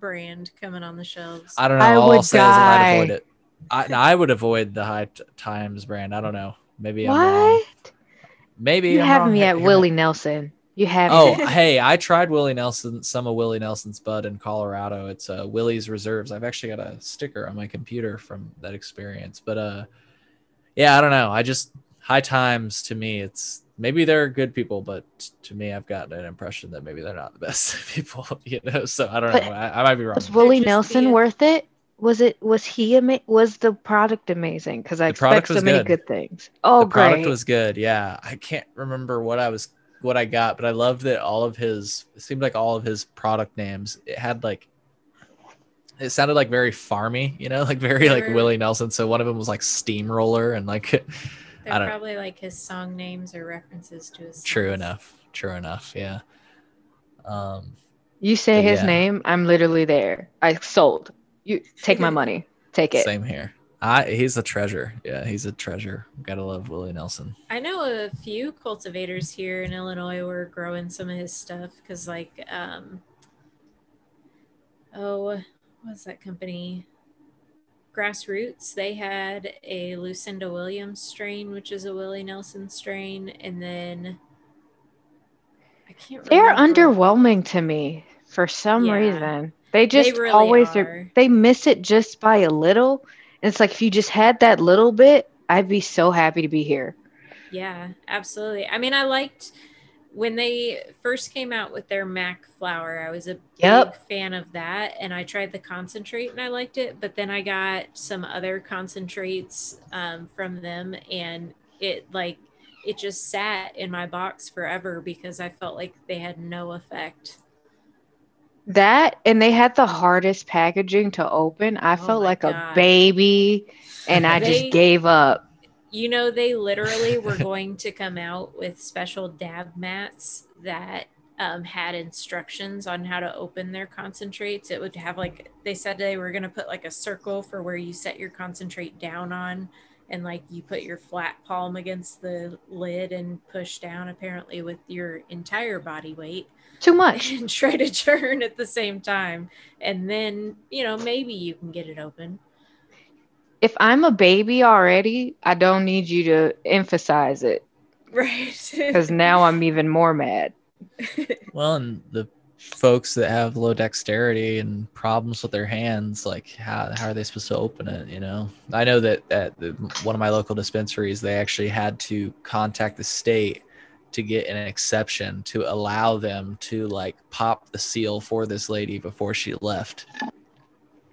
[SPEAKER 2] brand coming on the shelves.
[SPEAKER 1] I don't know.
[SPEAKER 3] I
[SPEAKER 1] All
[SPEAKER 3] would
[SPEAKER 1] I'll say is I'd
[SPEAKER 3] die.
[SPEAKER 1] avoid it. I, I would avoid the high times brand. I don't know. Maybe I'm wrong.
[SPEAKER 3] what?
[SPEAKER 1] Maybe
[SPEAKER 3] You
[SPEAKER 1] I'm
[SPEAKER 3] have
[SPEAKER 1] wrong.
[SPEAKER 3] me at
[SPEAKER 1] here-
[SPEAKER 3] Willie Nelson. You have
[SPEAKER 1] Oh,
[SPEAKER 3] me. [LAUGHS]
[SPEAKER 1] hey, I tried Willie Nelson, some of Willie Nelson's bud in Colorado. It's uh, Willie's Reserves. I've actually got a sticker on my computer from that experience. But uh, yeah, I don't know. I just high times to me, it's maybe they're good people, but to me, I've gotten an impression that maybe they're not the [LAUGHS] best people. [LAUGHS] You know, so I don't
[SPEAKER 3] But
[SPEAKER 1] know. I, I might be wrong.
[SPEAKER 3] Was Willie Nelson
[SPEAKER 2] a-
[SPEAKER 3] worth it? Was it? Was he? Ama- was the product amazing? Because I
[SPEAKER 1] The
[SPEAKER 3] expect so many
[SPEAKER 1] good.
[SPEAKER 3] good things. Oh,
[SPEAKER 1] the product was good. Yeah, I can't remember what I was what I got, but I loved that all of his. It seemed like all of his product names. It had like. It sounded like very farmy, you know, [LAUGHS] like very like
[SPEAKER 2] Sure.
[SPEAKER 1] Willie Nelson. So one of them was like Steamroller, and like,
[SPEAKER 2] They're
[SPEAKER 1] I don't-
[SPEAKER 2] probably like his song names or references to his.
[SPEAKER 1] true
[SPEAKER 2] songs.
[SPEAKER 1] enough, true enough, yeah. Um,
[SPEAKER 3] you say his
[SPEAKER 1] yeah.
[SPEAKER 3] name, I'm literally there. I sold. You take my [LAUGHS] money. Take it.
[SPEAKER 1] same here. I he's a treasure. Yeah, he's a treasure. Gotta love Willie Nelson.
[SPEAKER 2] I know a few cultivators here in Illinois were growing some of his stuff because, like, um, oh, what's that company? Grassroots. They had a Lucinda Williams strain, which is a Willie Nelson strain, and then I can't.
[SPEAKER 3] They're underwhelming to me for some
[SPEAKER 2] Yeah.
[SPEAKER 3] reason. They just
[SPEAKER 2] really
[SPEAKER 3] always
[SPEAKER 2] are.
[SPEAKER 3] they miss it just by a little. And it's like if you just had that little bit, I'd be so happy to be here.
[SPEAKER 2] Yeah, absolutely. I mean, I liked when they first came out with their Mac flour. I was a
[SPEAKER 3] Yep.
[SPEAKER 2] big fan of that, and I tried the concentrate and I liked it. But then I got some other concentrates um, from them, and it like it just sat in my box forever because I felt like they had no effect.
[SPEAKER 3] That and they had the hardest packaging to open. I
[SPEAKER 2] Oh
[SPEAKER 3] felt like
[SPEAKER 2] God.
[SPEAKER 3] a baby and I
[SPEAKER 2] They-
[SPEAKER 3] just gave up.
[SPEAKER 2] You know, they literally [LAUGHS] were going to come out with special dab mats that um, had instructions on how to open their concentrates. It would have like they said they were going to put like a circle for where you set your concentrate down on, and like you put your flat palm against the lid and push down apparently with your entire body weight
[SPEAKER 3] Too much. [LAUGHS]
[SPEAKER 2] and try to churn at the same time. And then, you know, maybe you can get it open.
[SPEAKER 3] If I'm a baby already, I don't need you to emphasize it
[SPEAKER 2] Right. [LAUGHS]
[SPEAKER 3] because now I'm even more mad. [LAUGHS]
[SPEAKER 1] Well, and the folks that have low dexterity and problems with their hands, like how, how are they supposed to open it? You know, I know that at the, one of my local dispensaries, they actually had to contact the state to get an exception to allow them to like pop the seal for this lady before she left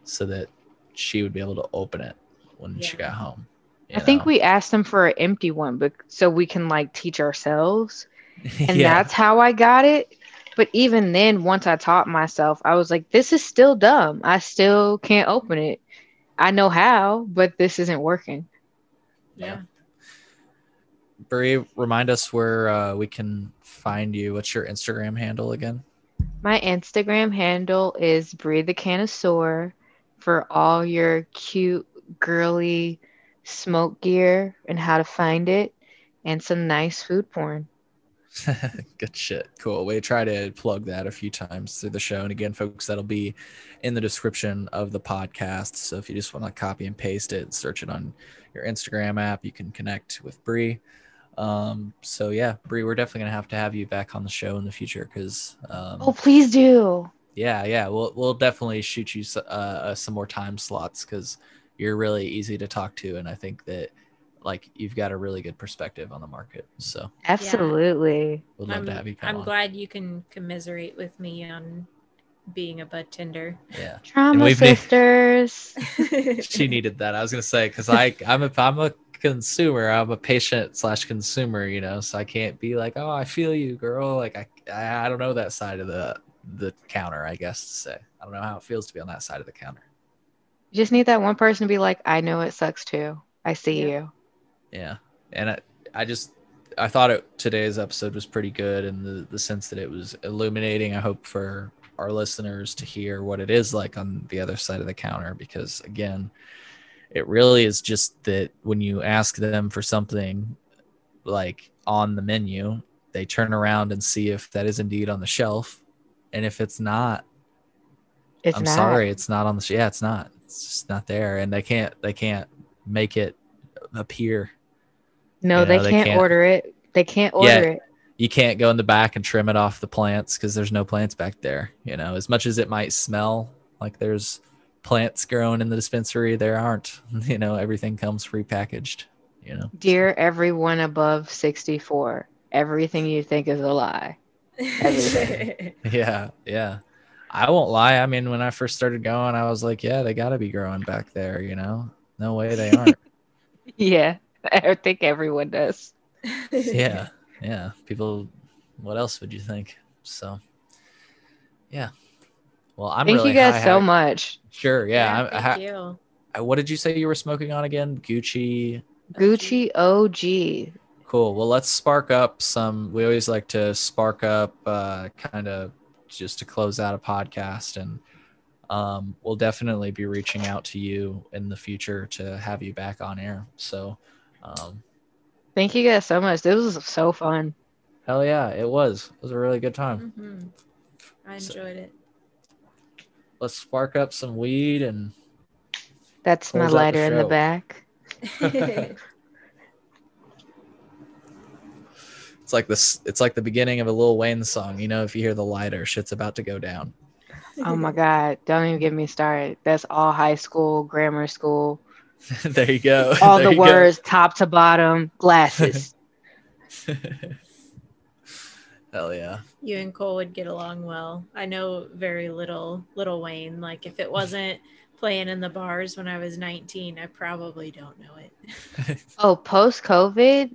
[SPEAKER 1] so that she would be able to open it when she got home.
[SPEAKER 3] I think we asked them for an empty one, but so we can like teach ourselves. [LAUGHS] And
[SPEAKER 1] yeah.
[SPEAKER 3] that's how I got it. But even then, once I taught myself, I was like, this is still dumb. I still can't open it. I know how, but this isn't working.
[SPEAKER 2] yeah.
[SPEAKER 1] Bree, remind us where uh, we can find you. What's your Instagram handle again?
[SPEAKER 3] My Instagram handle is Brie the Canosaur for all your cute, girly smoke gear and how to find it, and some nice food porn. [LAUGHS]
[SPEAKER 1] Good shit. Cool. We try to plug that a few times through the show. And again, folks, that'll be in the description of the podcast. So if you just want to copy and paste it, search it on your Instagram app, you can connect with Bree. Um, so yeah, Bree, we're definitely gonna have to have you back on the show in the future because um,
[SPEAKER 3] Oh, please do.
[SPEAKER 1] yeah, yeah, we'll we'll definitely shoot you uh, uh, some more time slots because you're really easy to talk to, and I think that like you've got a really good perspective on the market. So
[SPEAKER 3] Absolutely.
[SPEAKER 1] we'd love
[SPEAKER 2] I'm,
[SPEAKER 1] to have you come
[SPEAKER 2] I'm
[SPEAKER 1] on.
[SPEAKER 2] glad you can commiserate with me on being a bud tender.
[SPEAKER 1] Yeah. [LAUGHS]
[SPEAKER 3] Trauma
[SPEAKER 1] we've
[SPEAKER 3] sisters. [LAUGHS]
[SPEAKER 1] she needed that. I was gonna say because I I'm a I'm a consumer. I'm a patient slash consumer. You know, so I can't be like, oh, I feel you, girl. Like I I I don't know that side of the the counter. I guess to say I don't know how it feels to be on that side of the counter.
[SPEAKER 3] You just need that one person to be like, I know it sucks too. I see
[SPEAKER 2] Yeah.
[SPEAKER 3] you.
[SPEAKER 1] Yeah, and I I just I thought it today's episode was pretty good in the the sense that it was illuminating. I hope for our listeners to hear what it is like on the other side of the counter because again it really is just that when you ask them for something like on the menu they turn around and see if that is indeed on the shelf and if it's not
[SPEAKER 3] It's
[SPEAKER 1] i'm
[SPEAKER 3] not.
[SPEAKER 1] sorry it's not on the sh- yeah it's not it's just not there and they can't they can't make it appear
[SPEAKER 3] No,
[SPEAKER 1] You
[SPEAKER 3] they,
[SPEAKER 1] know, they
[SPEAKER 3] can't,
[SPEAKER 1] can't-
[SPEAKER 3] order it. They can't order
[SPEAKER 1] Yeah.
[SPEAKER 3] it.
[SPEAKER 1] you can't go in the back and trim it off the plants because there's no plants back there. You know, as much as it might smell like there's plants growing in the dispensary, there aren't. [LAUGHS] You know, everything comes prepackaged. You know,
[SPEAKER 3] Dear everyone above 64, everything you think is a lie. [LAUGHS] [LAUGHS]
[SPEAKER 1] Yeah, yeah. I won't lie. I mean, when I first started going, I was like, yeah, they got to be growing back there. You know, no way they [LAUGHS] aren't.
[SPEAKER 3] Yeah, [LAUGHS] I think everyone does.
[SPEAKER 1] yeah, [LAUGHS] yeah. People, what else would you think? So, yeah. Well, I'm
[SPEAKER 3] Thank
[SPEAKER 1] really
[SPEAKER 3] you guys
[SPEAKER 1] high-
[SPEAKER 3] so
[SPEAKER 1] high-
[SPEAKER 3] much.
[SPEAKER 1] Sure. Yeah. I, I,
[SPEAKER 2] thank you.
[SPEAKER 1] Uh, what did you say you were smoking on again? Gucci.
[SPEAKER 3] Gucci OG.
[SPEAKER 1] Cool. Well, let's spark up some. We always like to spark up, uh, kind of just to close out a podcast, and um, we'll definitely be reaching out to you in the future to have you back on air. So, um,
[SPEAKER 3] Thank you guys so much. This was so fun.
[SPEAKER 1] hell yeah, it was. It was a really good time.
[SPEAKER 2] Mhm. I
[SPEAKER 1] So-
[SPEAKER 2] enjoyed it.
[SPEAKER 1] Let's spark up some weed and
[SPEAKER 3] That's my
[SPEAKER 1] Close out the
[SPEAKER 3] lighter in the back. [LAUGHS] [LAUGHS]
[SPEAKER 1] it's like this. It's like the beginning of a Lil Wayne song. You know, if you hear the lighter, shit's about to go down.
[SPEAKER 3] Oh my God. Don't even get me started. That's all high school, grammar school, [LAUGHS]
[SPEAKER 1] there you go.
[SPEAKER 3] all [LAUGHS]
[SPEAKER 1] There
[SPEAKER 3] the
[SPEAKER 1] you go.
[SPEAKER 3] words, top to bottom, glasses. [LAUGHS]
[SPEAKER 1] Hell yeah.
[SPEAKER 2] you and Cole would get along well. I know very little Lil Wayne. Like if it wasn't playing in the bars when I was 19, I probably don't know it.
[SPEAKER 3] oh, post COVID,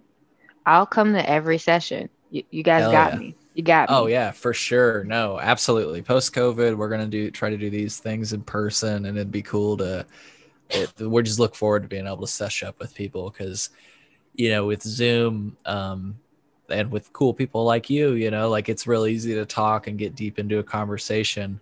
[SPEAKER 3] I'll come to every session. You, you guys
[SPEAKER 1] Hell
[SPEAKER 3] got
[SPEAKER 1] yeah.
[SPEAKER 3] me. You got me.
[SPEAKER 1] Oh yeah, for sure. No, absolutely. Post COVID, we're gonna do try to do these things in person, and it'd be cool to. It, we're just look forward to being able to sesh up with people because, you know, with Zoom, um, and with cool people like you, you know, like it's real easy to talk and get deep into a conversation.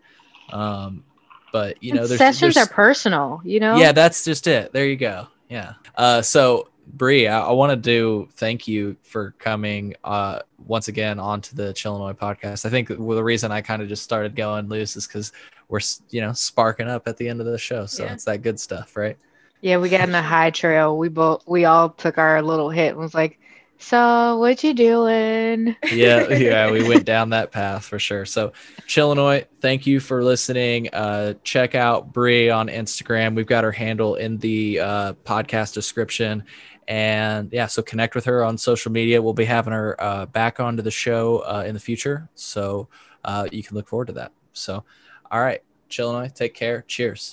[SPEAKER 1] Um, but you know, there's
[SPEAKER 3] sessions
[SPEAKER 1] there's-
[SPEAKER 3] are personal, you know?
[SPEAKER 1] yeah that's just it there you go yeah uh so Bree, I, I want to do thank you for coming uh once again onto the Chillinois podcast. I think the reason I kind of just started going loose is because we're you know sparking up at the end of the show, so
[SPEAKER 2] Yeah.
[SPEAKER 1] it's that good stuff, right?
[SPEAKER 3] Yeah, we got in the high trail. We both we all took our little hit and was like, So what you doing?
[SPEAKER 1] yeah, [LAUGHS] yeah, we went down that path for sure. So, Chillinois, thank you for listening. Uh, check out Bree on Instagram. We've got her handle in the uh, podcast description. And yeah, so connect with her on social media. We'll be having her uh, back onto the show uh, in the future. So, uh, you can look forward to that. So, all right, Chillinois, take care. Cheers.